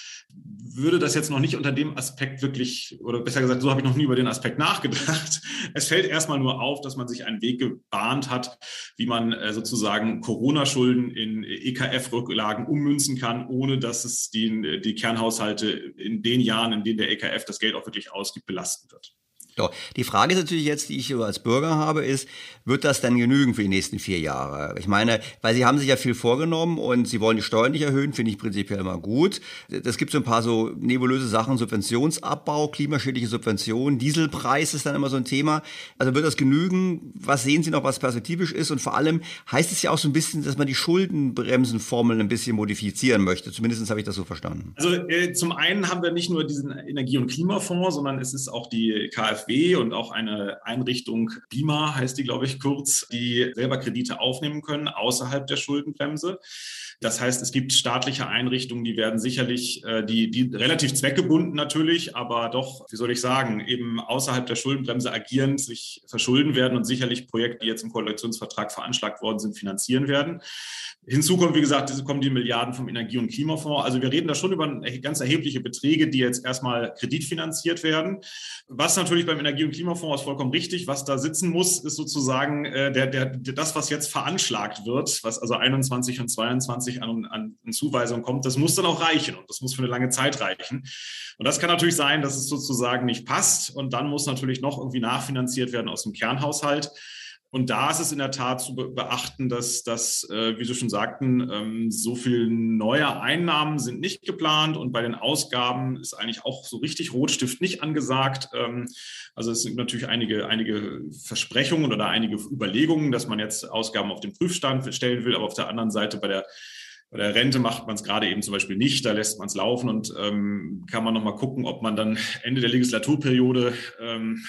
würde das jetzt noch nicht unter dem Aspekt wirklich, oder besser gesagt, so habe ich noch nie über den Aspekt nachgedacht. (laughs) Es fällt erstmal nur auf, dass man sich einen Weg gebahnt hat, wie man äh, sozusagen Corona-Schulden in EKF-Rücklagen ummünzen kann, ohne dass es die, die Kernhaushalte in den Jahren, in denen der EKF das Geld auch wirklich ausgibt, belasten wird. So, die Frage ist natürlich jetzt, die ich als Bürger habe, ist, wird das dann genügen für die nächsten vier Jahre? Ich meine, weil Sie haben sich ja viel vorgenommen und Sie wollen die Steuern nicht erhöhen, finde ich prinzipiell immer gut. Es gibt so ein paar so nebulöse Sachen, Subventionsabbau, klimaschädliche Subventionen, Dieselpreis ist dann immer so ein Thema. Also wird das genügen? Was sehen Sie noch, was perspektivisch ist? Und vor allem heißt es ja auch so ein bisschen, dass man die Schuldenbremsenformeln ein bisschen modifizieren möchte. Zumindest habe ich das so verstanden. Also äh, zum einen haben wir nicht nur diesen Energie- und Klimafonds, sondern es ist auch die KfW KfW und auch eine Einrichtung, BIMA heißt die, glaube ich, kurz, die selber Kredite aufnehmen können außerhalb der Schuldenbremse. Das heißt, es gibt staatliche Einrichtungen, die werden sicherlich, äh, die, die relativ zweckgebunden natürlich, aber doch, wie soll ich sagen, eben außerhalb der Schuldenbremse agieren, sich verschulden werden und sicherlich Projekte, die jetzt im Koalitionsvertrag veranschlagt worden sind, finanzieren werden. Hinzu kommt, wie gesagt, diese kommen die Milliarden vom Energie- und Klimafonds. Also wir reden da schon über ganz erhebliche Beträge, die jetzt erstmal kreditfinanziert werden. Was natürlich beim Energie- und Klimafonds ist vollkommen richtig. Was da sitzen muss, ist sozusagen äh, der, der, das, was jetzt veranschlagt wird, was also 21 und 22 an, an, an Zuweisung kommt, das muss dann auch reichen und das muss für eine lange Zeit reichen. Und das kann natürlich sein, dass es sozusagen nicht passt und dann muss natürlich noch irgendwie nachfinanziert werden aus dem Kernhaushalt. Und da ist es in der Tat zu beachten, dass, dass äh, wie Sie schon sagten, ähm, so viel neue Einnahmen sind nicht geplant und bei den Ausgaben ist eigentlich auch so richtig Rotstift nicht angesagt. Ähm, also es sind natürlich einige, einige Versprechungen oder einige Überlegungen, dass man jetzt Ausgaben auf den Prüfstand stellen will, aber auf der anderen Seite bei der Bei der Rente macht man es gerade eben zum Beispiel nicht, da lässt man es laufen und ähm, kann man nochmal gucken, ob man dann Ende der Legislaturperiode ähm,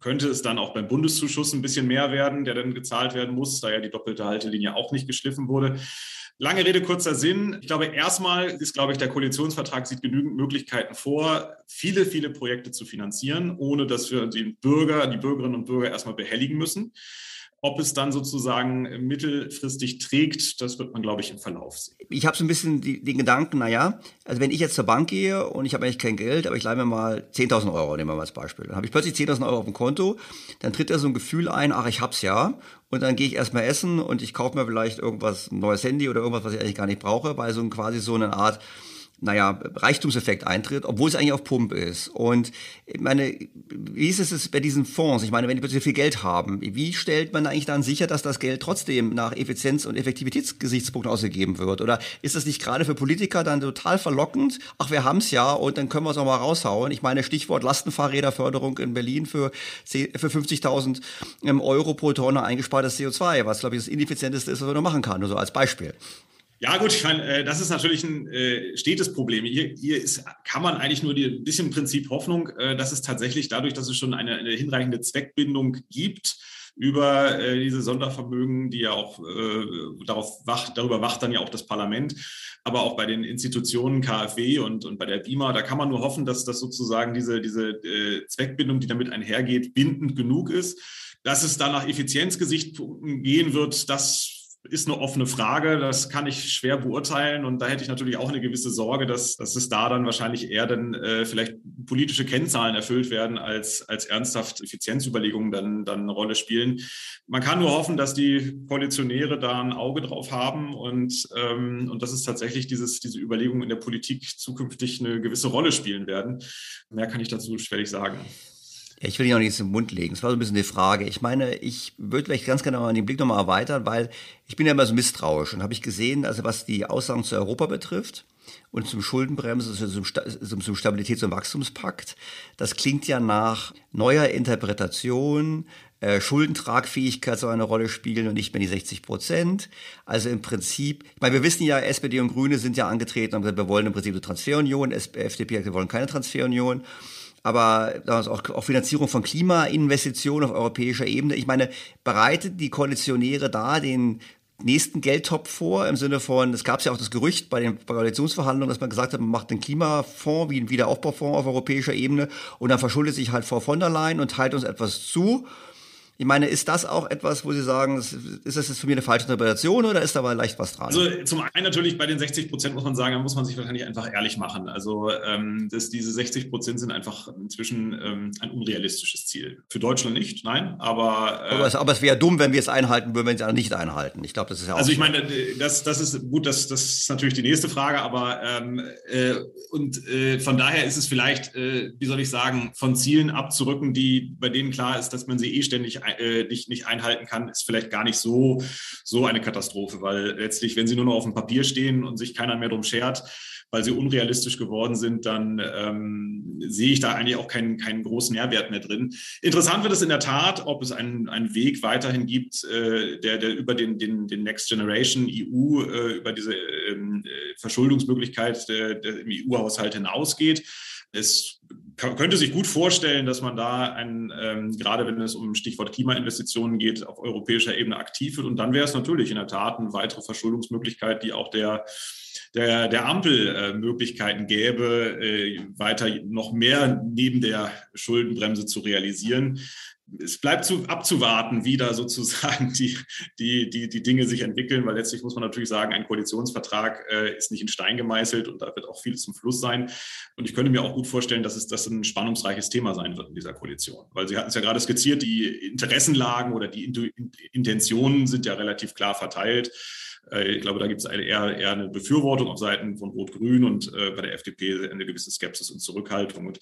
könnte es dann auch beim Bundeszuschuss ein bisschen mehr werden, der dann gezahlt werden muss, da ja die doppelte Haltelinie auch nicht geschliffen wurde. Lange Rede, kurzer Sinn. Ich glaube, erstmal ist, glaube ich, der Koalitionsvertrag sieht genügend Möglichkeiten vor, viele, viele Projekte zu finanzieren, ohne dass wir die Bürger, die Bürgerinnen und Bürger erstmal behelligen müssen. Ob es dann sozusagen mittelfristig trägt, das wird man, glaube ich, im Verlauf sehen. Ich habe so ein bisschen die, den Gedanken, naja, also wenn ich jetzt zur Bank gehe und ich habe eigentlich kein Geld, aber ich leihe mir mal 10.000 Euro, nehmen wir mal als Beispiel. Dann habe ich plötzlich 10.000 Euro auf dem Konto, dann tritt da so ein Gefühl ein, ach, ich hab's ja. Und dann gehe ich erstmal essen und ich kaufe mir vielleicht irgendwas, ein neues Handy oder irgendwas, was ich eigentlich gar nicht brauche, weil so ein, quasi so eine Art naja, Reichtumseffekt eintritt, obwohl es eigentlich auf Pump ist. Und ich meine, wie ist es bei diesen Fonds? Ich meine, wenn die plötzlich viel Geld haben, wie stellt man eigentlich dann sicher, dass das Geld trotzdem nach Effizienz- und Effektivitätsgesichtspunkten ausgegeben wird? Oder ist das nicht gerade für Politiker dann total verlockend? Ach, wir haben es ja und dann können wir es auch mal raushauen. Ich meine, Stichwort Lastenfahrräderförderung in Berlin für, für 50.000 ähm, Euro pro Tonne eingespartes CO2, was, glaube ich, das ineffizienteste ist, was man machen kann, nur so als Beispiel. Ja gut, ich meine, äh, das ist natürlich ein äh, stetes Problem. Hier, hier ist, kann man eigentlich nur ein bisschen Prinzip Hoffnung, äh, dass es tatsächlich dadurch, dass es schon eine, eine hinreichende Zweckbindung gibt, über äh, diese Sondervermögen, die ja auch äh, darauf wacht, darüber wacht dann ja auch das Parlament, aber auch bei den Institutionen KfW und, und bei der BIMA, da kann man nur hoffen, dass das sozusagen diese, diese äh, Zweckbindung, die damit einhergeht, bindend genug ist. Dass es dann nach Effizienzgesichtspunkten gehen wird, das ist eine offene Frage. Das kann ich schwer beurteilen. Und da hätte ich natürlich auch eine gewisse Sorge, dass, dass es da dann wahrscheinlich eher dann äh, vielleicht politische Kennzahlen erfüllt werden, als, als ernsthaft Effizienzüberlegungen dann, dann eine Rolle spielen. Man kann nur hoffen, dass die Koalitionäre da ein Auge drauf haben und, ähm, und dass es tatsächlich dieses, diese Überlegungen in der Politik zukünftig eine gewisse Rolle spielen werden. Mehr kann ich dazu schwerlich sagen. Ja, ich will dich auch nichts im Mund legen. Das war so ein bisschen die Frage. Ich meine, ich würde vielleicht ganz gerne mal den Blick nochmal erweitern, weil ich bin ja immer so misstrauisch und habe ich gesehen, also was die Aussagen zu Europa betrifft und zum Schuldenbremse, also zum, zum Stabilitäts- und Wachstumspakt, das klingt ja nach neuer Interpretation, äh, Schuldentragfähigkeit soll eine Rolle spielen und nicht mehr die 60 Prozent. Also im Prinzip, ich meine, wir wissen ja, SPD und Grüne sind ja angetreten und gesagt, wir wollen im Prinzip eine Transferunion, FDP, wir wollen keine Transferunion aber auch, auch Finanzierung von Klimainvestitionen auf europäischer Ebene. Ich meine, bereitet die Koalitionäre da den nächsten Geldtopf vor, im Sinne von, es gab ja auch das Gerücht bei den Koalitionsverhandlungen, dass man gesagt hat, man macht den Klimafonds wie einen Wiederaufbaufonds auf europäischer Ebene und dann verschuldet sich halt Frau von der Leyen und teilt uns etwas zu. Ich meine, ist das auch etwas, wo Sie sagen, ist das jetzt für mich eine falsche Interpretation oder ist da aber leicht was dran? Also zum einen natürlich bei den 60 Prozent muss man sagen, da muss man sich wahrscheinlich einfach ehrlich machen. Also ähm, dass diese 60 Prozent sind einfach inzwischen ähm, ein unrealistisches Ziel. Für Deutschland nicht, nein, aber... Äh, aber, es, aber es wäre dumm, wenn wir es einhalten würden, wenn sie es nicht einhalten. Ich glaube, das ist ja auch... Also ich meine, das, das ist gut, das, das ist natürlich die nächste Frage, aber ähm, äh, und äh, von daher ist es vielleicht, äh, wie soll ich sagen, von Zielen abzurücken, die bei denen klar ist, dass man sie eh ständig äh, nicht, nicht einhalten kann, ist vielleicht gar nicht so, so eine Katastrophe, weil letztlich, wenn sie nur noch auf dem Papier stehen und sich keiner mehr drum schert, weil sie unrealistisch geworden sind, dann ähm, sehe ich da eigentlich auch keinen, keinen großen Nährwert mehr drin. Interessant wird es in der Tat, ob es einen, einen Weg weiterhin gibt, äh, der, der über den, den, den Next Generation EU, äh, über diese ähm, Verschuldungsmöglichkeit der, der im EU-Haushalt hinausgeht. Es könnte sich gut vorstellen, dass man da ein, ähm, gerade wenn es um Stichwort Klimainvestitionen geht, auf europäischer Ebene aktiv wird. Und dann wäre es natürlich in der Tat eine weitere Verschuldungsmöglichkeit, die auch der der, der Ampel äh, Möglichkeiten gäbe, äh, weiter noch mehr neben der Schuldenbremse zu realisieren es bleibt zu, abzuwarten, wie da sozusagen die, die, die, die Dinge sich entwickeln, weil letztlich muss man natürlich sagen, ein Koalitionsvertrag äh, ist nicht in Stein gemeißelt und da wird auch viel zum Fluss sein. Und ich könnte mir auch gut vorstellen, dass es das ein spannungsreiches Thema sein wird in dieser Koalition. Weil Sie hatten es ja gerade skizziert, die Interessenlagen oder die Intentionen sind ja relativ klar verteilt. Äh, ich glaube, da gibt es eher, eher eine Befürwortung auf Seiten von Rot-Grün und äh, bei der FDP eine gewisse Skepsis und Zurückhaltung. Und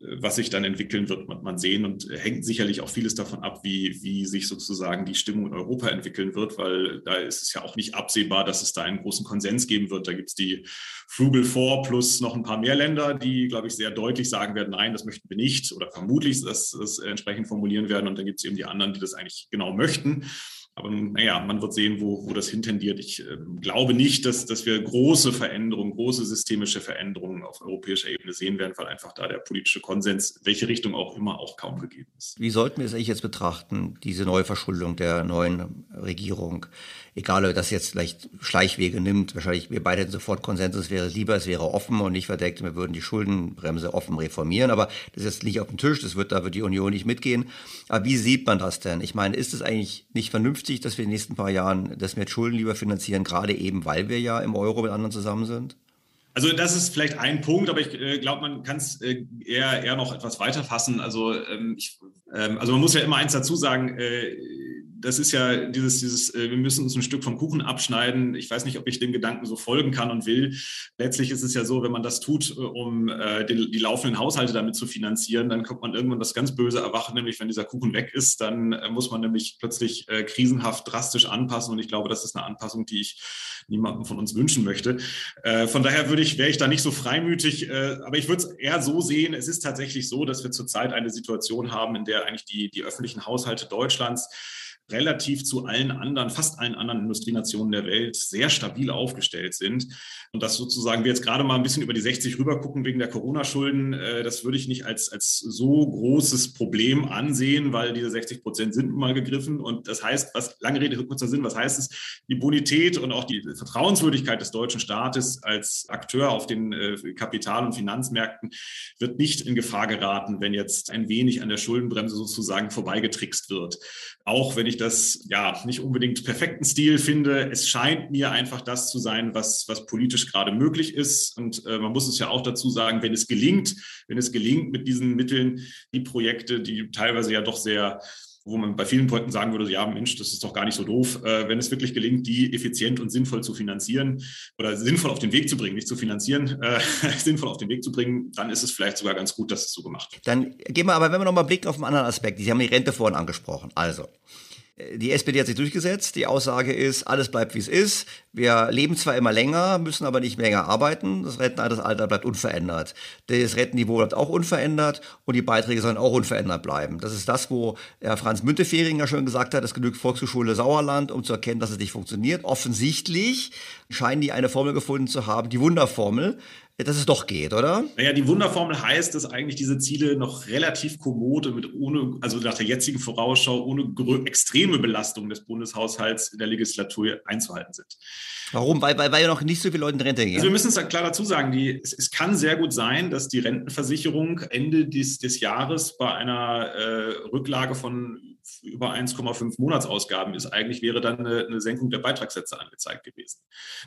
was sich dann entwickeln wird, wird man sehen und hängt sicherlich auch vieles davon ab, wie, wie sich sozusagen die Stimmung in Europa entwickeln wird, weil da ist es ja auch nicht absehbar, dass es da einen großen Konsens geben wird. Da gibt es die Frugal Four plus noch ein paar mehr Länder, die, glaube ich, sehr deutlich sagen werden, nein, das möchten wir nicht oder vermutlich das, das entsprechend formulieren werden. Und dann gibt es eben die anderen, die das eigentlich genau möchten. Aber naja, man wird sehen, wo, wo das hintendiert. Ich äh, glaube nicht, dass, dass wir große Veränderungen, große systemische Veränderungen auf europäischer Ebene sehen werden, weil einfach da der politische Konsens, welche Richtung auch immer, auch kaum gegeben ist. Wie sollten wir es eigentlich jetzt betrachten, diese Neuverschuldung der neuen Regierung? Egal, ob das jetzt vielleicht Schleichwege nimmt, wahrscheinlich wir beide hätten sofort Konsensus, wäre lieber, es wäre offen und nicht verdeckt, wir würden die Schuldenbremse offen reformieren. Aber das ist jetzt nicht auf dem Tisch, das wird, da wird die Union nicht mitgehen. Aber wie sieht man das denn? Ich meine, ist es eigentlich nicht vernünftig? dass wir in den nächsten paar Jahren das mit Schulden lieber finanzieren, gerade eben, weil wir ja im Euro mit anderen zusammen sind? Also das ist vielleicht ein Punkt, aber ich äh, glaube, man kann es äh, eher, eher noch etwas weiter fassen. Also, ähm, ich, ähm, also man muss ja immer eins dazu sagen, äh, das ist ja dieses, dieses, äh, wir müssen uns ein Stück vom Kuchen abschneiden. Ich weiß nicht, ob ich dem Gedanken so folgen kann und will. Letztlich ist es ja so, wenn man das tut, äh, um äh, die, die laufenden Haushalte damit zu finanzieren, dann kommt man irgendwann das ganz böse erwachen, nämlich wenn dieser Kuchen weg ist, dann äh, muss man nämlich plötzlich äh, krisenhaft drastisch anpassen. Und ich glaube, das ist eine Anpassung, die ich niemandem von uns wünschen möchte. Äh, von daher würde ich, wäre ich da nicht so freimütig, aber ich würde es eher so sehen, es ist tatsächlich so, dass wir zurzeit eine Situation haben, in der eigentlich die, die öffentlichen Haushalte Deutschlands relativ zu allen anderen, fast allen anderen Industrienationen der Welt sehr stabil aufgestellt sind. Und dass sozusagen wir jetzt gerade mal ein bisschen über die 60 rüber gucken wegen der Corona-Schulden, äh, das würde ich nicht als, als so großes Problem ansehen, weil diese 60 Prozent sind mal gegriffen. Und das heißt, was lange Rede, kurzer Sinn, was heißt es? Die Bonität und auch die Vertrauenswürdigkeit des deutschen Staates als Akteur auf den äh, Kapital- und Finanzmärkten wird nicht in Gefahr geraten, wenn jetzt ein wenig an der Schuldenbremse sozusagen vorbeigetrickst wird. Auch wenn ich das ja nicht unbedingt perfekten Stil finde, es scheint mir einfach das zu sein, was, was politisch gerade möglich ist. Und äh, man muss es ja auch dazu sagen, wenn es gelingt, wenn es gelingt mit diesen Mitteln, die Projekte, die teilweise ja doch sehr wo man bei vielen Projekten sagen würde, ja Mensch, das ist doch gar nicht so doof, äh, wenn es wirklich gelingt, die effizient und sinnvoll zu finanzieren oder sinnvoll auf den Weg zu bringen, nicht zu finanzieren, äh, (laughs) sinnvoll auf den Weg zu bringen, dann ist es vielleicht sogar ganz gut, dass es so gemacht wird. Dann gehen wir aber, wenn wir nochmal blicken auf einen anderen Aspekt, Sie haben die Rente vorhin angesprochen. Also, die SPD hat sich durchgesetzt. Die Aussage ist, alles bleibt wie es ist. Wir leben zwar immer länger, müssen aber nicht länger arbeiten. Das Rentenalter bleibt unverändert. Das Rentenniveau bleibt auch unverändert und die Beiträge sollen auch unverändert bleiben. Das ist das, wo Herr Franz Müntefering schon gesagt hat, es genügt Volkshochschule Sauerland, um zu erkennen, dass es nicht funktioniert. Offensichtlich scheinen die eine Formel gefunden zu haben, die Wunderformel, dass es doch geht, oder? Naja, die Wunderformel heißt, dass eigentlich diese Ziele noch relativ kommode mit ohne, also nach der jetzigen Vorausschau, ohne extreme Belastung des Bundeshaushalts in der Legislatur einzuhalten sind. Warum? Weil, weil, weil ja noch nicht so viele Leute in Rente gehen. Also wir müssen es klar dazu sagen, die, es, es, kann sehr gut sein, dass die Rentenversicherung Ende des, des Jahres bei einer äh, Rücklage von über 1,5 Monatsausgaben ist. Eigentlich wäre dann eine, eine, Senkung der Beitragssätze angezeigt gewesen,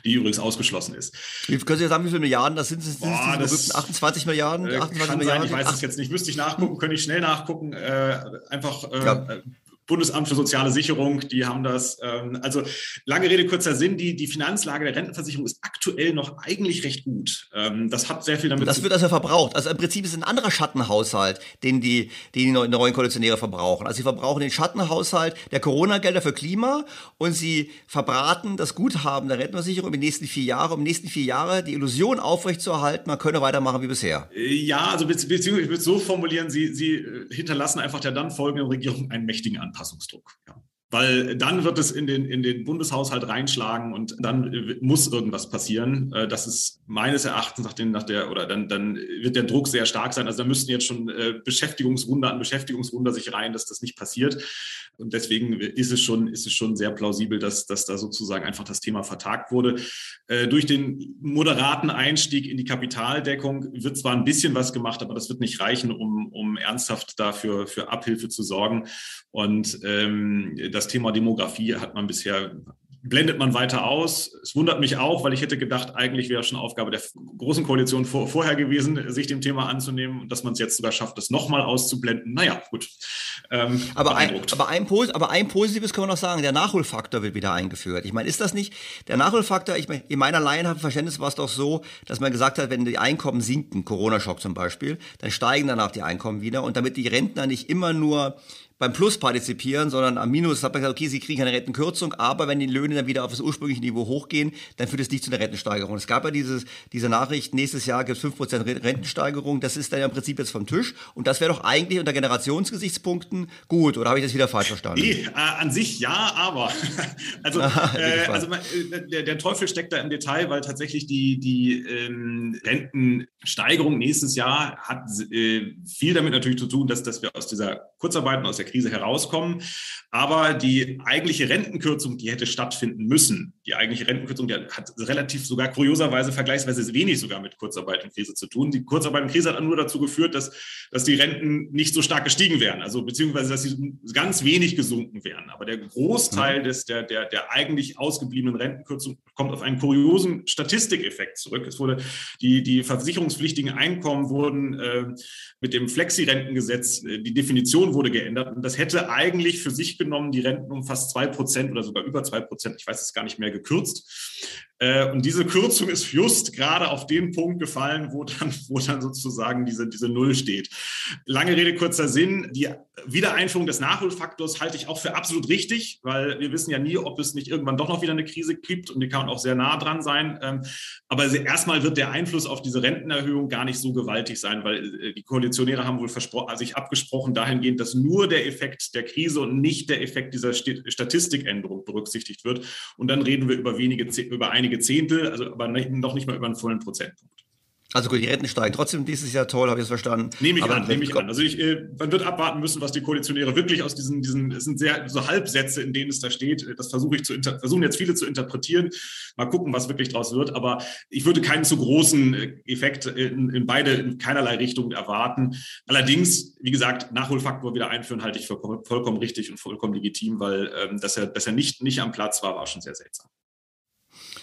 die übrigens ausgeschlossen ist. Wie, können Sie sagen, wie viele Milliarden das sind? sind Boah, das 28 Milliarden? 28 kann Milliarden? Sein, ich weiß es jetzt nicht. Müsste ich nachgucken, könnte ich schnell nachgucken. Äh, einfach äh, ja. Bundesamt für soziale Sicherung, die haben das. Ähm, also lange Rede, kurzer Sinn, die, die Finanzlage der Rentenversicherung ist aktuell noch eigentlich recht gut. Ähm, das hat sehr viel damit das zu tun. Das wird also verbraucht. Also im Prinzip ist es ein anderer Schattenhaushalt, den die, den die neuen Koalitionäre verbrauchen. Also sie verbrauchen den Schattenhaushalt der Corona-Gelder für Klima und sie verbraten das Guthaben der Rentenversicherung in den nächsten vier Jahre, um die nächsten vier Jahre die Illusion aufrechtzuerhalten, man könne weitermachen wie bisher. Ja, also beziehungsweise ich würde es so formulieren, sie, sie äh, hinterlassen einfach der dann folgenden Regierung einen mächtigen Anteil. Anpassungsdruck. Ja. Weil dann wird es in den, in den Bundeshaushalt reinschlagen und dann muss irgendwas passieren. Äh, das ist meines Erachtens nach, den, nach der, oder dann, dann wird der Druck sehr stark sein. Also da müssten jetzt schon äh, Beschäftigungswunder an Beschäftigungswunder sich rein, dass das nicht passiert. Und deswegen ist es schon, ist es schon sehr plausibel, dass, dass da sozusagen einfach das Thema vertagt wurde. Äh, durch den moderaten Einstieg in die Kapitaldeckung wird zwar ein bisschen was gemacht, aber das wird nicht reichen, um, um ernsthaft dafür für Abhilfe zu sorgen. Und ähm, das Thema Demografie hat man bisher blendet man weiter aus. Es wundert mich auch, weil ich hätte gedacht, eigentlich wäre schon Aufgabe der Großen Koalition vor, vorher gewesen, sich dem Thema anzunehmen und dass man es jetzt sogar schafft, das nochmal auszublenden. Naja, gut. Ähm, aber, ein, aber, ein, aber ein Positives können wir noch sagen, der Nachholfaktor wird wieder eingeführt. Ich meine, ist das nicht, der Nachholfaktor, ich meine, in meiner Laienverständnis war es doch so, dass man gesagt hat, wenn die Einkommen sinken, Corona-Schock zum Beispiel, dann steigen danach die Einkommen wieder und damit die Rentner nicht immer nur beim Plus partizipieren, sondern am Minus. Hat man gesagt, okay, sie kriegen eine Rentenkürzung, aber wenn die Löhne dann wieder auf das ursprüngliche Niveau hochgehen, dann führt es nicht zu einer Rentensteigerung. Es gab ja dieses, diese Nachricht, nächstes Jahr gibt es 5% Rentensteigerung, das ist dann ja im Prinzip jetzt vom Tisch. Und das wäre doch eigentlich unter Generationsgesichtspunkten gut, oder habe ich das wieder falsch verstanden? Nee, äh, an sich ja, aber. (laughs) Also, (laughs) ah, äh, also äh, der, der, Teufel steckt da im Detail, weil tatsächlich die, die ähm, Rentensteigerung nächstes Jahr hat äh, viel damit natürlich zu tun, dass, dass wir aus dieser Kurzarbeit und aus der Krise herauskommen. Aber die eigentliche Rentenkürzung, die hätte stattfinden müssen, die eigentliche Rentenkürzung, die hat relativ sogar kurioserweise vergleichsweise wenig sogar mit Kurzarbeit und Krise zu tun. Die Kurzarbeit und Krise hat nur dazu geführt, dass, dass die Renten nicht so stark gestiegen wären, also beziehungsweise dass sie ganz wenig gesunken wären. Aber der Großteil des, der, der, der eigentlich ausgebliebenen Rentenkürzung kommt auf einen kuriosen Statistikeffekt zurück. Es wurde die, die versicherungspflichtigen Einkommen wurden äh, mit dem Flexi-Rentengesetz, äh, die Definition wurde geändert und das hätte eigentlich für sich genommen die Renten um fast zwei Prozent oder sogar über zwei Prozent, ich weiß es gar nicht mehr, gekürzt. Äh, und diese Kürzung ist just gerade auf den Punkt gefallen, wo dann, wo dann sozusagen diese, diese Null steht. Lange Rede, kurzer Sinn. Die Wiedereinführung des Nachholfaktors halte ich auch für absolut richtig, weil wir wissen ja nie, ob es nicht irgendwann doch noch wieder eine Krise gibt und die kann auch sehr nah dran sein. Ähm, aber erstmal wird der Einfluss auf diese Rentenerhöhung gar nicht so gewaltig sein, weil äh, die Koalitionäre haben wohl sich abgesprochen dahingehend, dass nur der Effekt der Krise und nicht der Effekt dieser Statistikänderung berücksichtigt wird. Und dann reden wir über wenige, über einige Zehntel, also aber noch nicht mal über einen vollen Prozentpunkt. Also gut, die Renten steigen trotzdem dieses Jahr toll, habe ich es verstanden. Nehme ich Aber an, nehme ich an. Also ich, äh, man wird abwarten müssen, was die Koalitionäre wirklich aus diesen, diesen, es sind sehr so Halbsätze, in denen es da steht. Das versuche ich zu versuchen jetzt viele zu interpretieren. Mal gucken, was wirklich draus wird. Aber ich würde keinen zu großen äh, Effekt in, in beide, in keinerlei Richtungen erwarten. Allerdings, wie gesagt, Nachholfaktor wieder einführen halte ich für vollkommen richtig und vollkommen legitim, weil ähm, dass er, dass er nicht, nicht am Platz war, war schon sehr seltsam.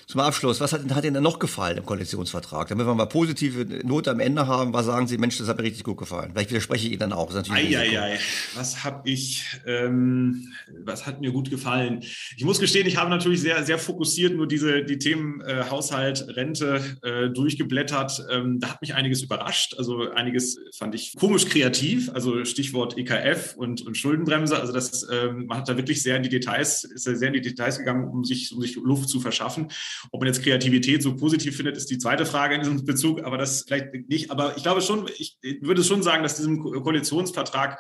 Zum Abschluss, was hat, hat Ihnen denn noch gefallen im Koalitionsvertrag? Damit wir mal positive Note am Ende haben, was sagen Sie, Mensch, das hat mir richtig gut gefallen. Vielleicht widerspreche ich Ihnen dann auch. Eieiei, was habe ich, ähm, was hat mir gut gefallen? Ich muss gestehen, ich habe natürlich sehr, sehr fokussiert nur diese, die Themen äh, Haushalt, Rente äh, durchgeblättert. Ähm, da hat mich einiges überrascht. Also einiges fand ich komisch kreativ. Also Stichwort EKF und, und Schuldenbremse. Also das, ähm, man hat da wirklich sehr in die Details, ist sehr in die Details gegangen, um sich, um sich Luft zu verschaffen. Ob man jetzt Kreativität so positiv findet, ist die zweite Frage in diesem Bezug, aber das vielleicht nicht. Aber ich glaube schon, ich würde schon sagen, dass diesem Koalitionsvertrag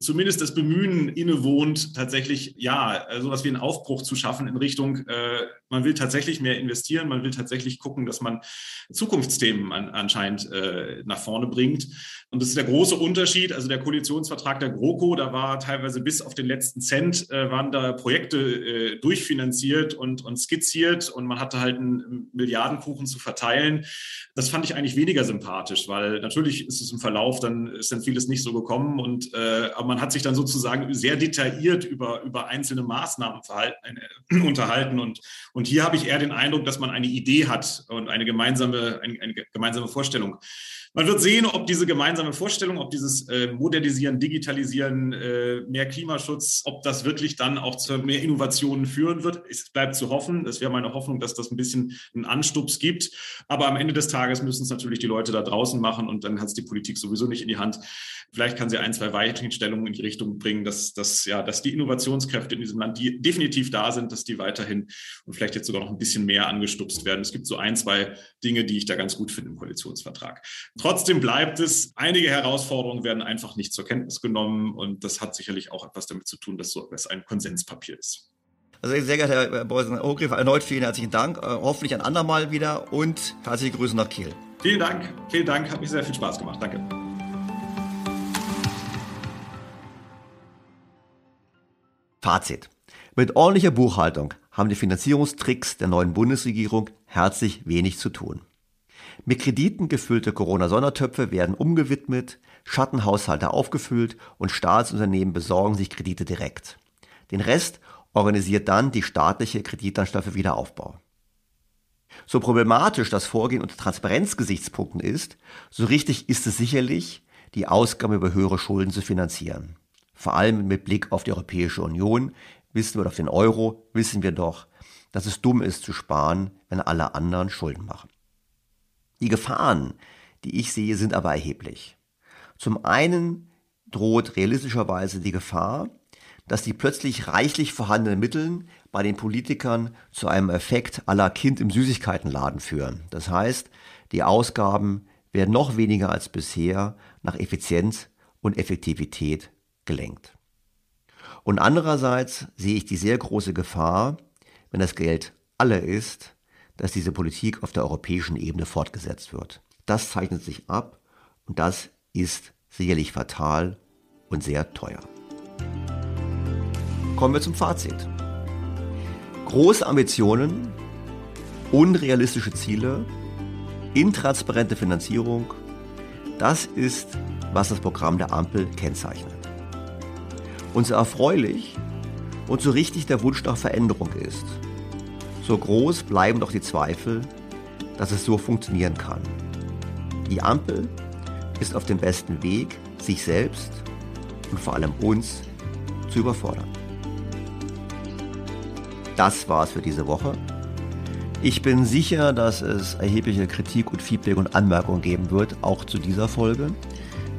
zumindest das Bemühen innewohnt, tatsächlich ja, sowas wie einen Aufbruch zu schaffen in Richtung, äh, man will tatsächlich mehr investieren, man will tatsächlich gucken, dass man Zukunftsthemen an, anscheinend äh, nach vorne bringt. Und das ist der große Unterschied. Also der Koalitionsvertrag der GroKo, da war teilweise bis auf den letzten Cent, äh, waren da Projekte äh, durchfinanziert und, und skizziert und man hatte halt einen Milliardenkuchen zu verteilen. Das fand ich eigentlich weniger sympathisch, weil natürlich ist es im Verlauf, dann ist dann vieles nicht so gekommen und äh, aber man hat sich dann sozusagen sehr detailliert über, über einzelne Maßnahmen verhalten, äh, (clears throat) unterhalten und, und hier habe ich eher den Eindruck, dass man eine Idee hat und eine gemeinsame, eine, eine gemeinsame Vorstellung. Man wird sehen, ob diese gemeinsame Vorstellung, ob dieses äh, Modernisieren, Digitalisieren, äh, mehr Klimaschutz, ob das wirklich dann auch zu mehr Innovationen führen wird. Es bleibt zu hoffen. Es wäre meine Hoffnung, dass das ein bisschen einen Anstups gibt. Aber am Ende des Tages müssen es natürlich die Leute da draußen machen und dann hat es die Politik sowieso nicht in die Hand. Vielleicht kann sie ein, zwei Weichenstellungen in die Richtung bringen, dass, dass, ja, dass die Innovationskräfte in diesem Land, die definitiv da sind, dass die weiterhin und vielleicht jetzt sogar noch ein bisschen mehr angestupst werden. Es gibt so ein, zwei Dinge, die ich da ganz gut finde im Koalitionsvertrag. Trotzdem bleibt es, einige Herausforderungen werden einfach nicht zur Kenntnis genommen und das hat sicherlich auch etwas damit zu tun, dass so etwas ein Konsenspapier ist. Also sehr geehrter Herr Beusen-Ogriff, erneut vielen herzlichen Dank. Äh, hoffentlich ein andermal wieder und herzliche Grüße nach Kiel. Vielen Dank, vielen Dank, hat mich sehr viel Spaß gemacht. Danke. Fazit. Mit ordentlicher Buchhaltung haben die Finanzierungstricks der neuen Bundesregierung herzlich wenig zu tun. Mit Krediten gefüllte Corona-Sondertöpfe werden umgewidmet, Schattenhaushalte aufgefüllt und Staatsunternehmen besorgen sich Kredite direkt. Den Rest organisiert dann die staatliche Kreditanstalt für Wiederaufbau. So problematisch das Vorgehen unter Transparenzgesichtspunkten ist, so richtig ist es sicherlich, die Ausgaben über höhere Schulden zu finanzieren. Vor allem mit Blick auf die Europäische Union, wissen wir auf den Euro, wissen wir doch, dass es dumm ist zu sparen, wenn alle anderen Schulden machen. Die Gefahren, die ich sehe, sind aber erheblich. Zum einen droht realistischerweise die Gefahr, dass die plötzlich reichlich vorhandenen Mittel bei den Politikern zu einem Effekt aller Kind im Süßigkeitenladen führen. Das heißt, die Ausgaben werden noch weniger als bisher nach Effizienz und Effektivität gelenkt. Und andererseits sehe ich die sehr große Gefahr, wenn das Geld alle ist, dass diese Politik auf der europäischen Ebene fortgesetzt wird. Das zeichnet sich ab und das ist sicherlich fatal und sehr teuer. Kommen wir zum Fazit. Große Ambitionen, unrealistische Ziele, intransparente Finanzierung, das ist, was das Programm der Ampel kennzeichnet. Und so erfreulich und so richtig der Wunsch nach Veränderung ist, so groß bleiben doch die Zweifel, dass es so funktionieren kann. Die Ampel ist auf dem besten Weg, sich selbst und vor allem uns zu überfordern. Das war's für diese Woche. Ich bin sicher, dass es erhebliche Kritik und Feedback und Anmerkungen geben wird, auch zu dieser Folge.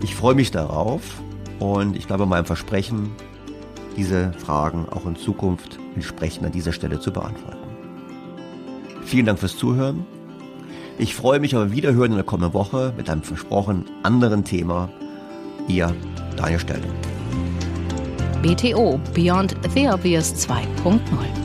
Ich freue mich darauf und ich glaube meinem Versprechen, diese Fragen auch in Zukunft entsprechend an dieser Stelle zu beantworten. Vielen Dank fürs Zuhören. Ich freue mich aber wiederhören in der kommenden Woche mit einem versprochen anderen Thema. Ihr Daniel Stelter. BTO Beyond the Obvious 2.0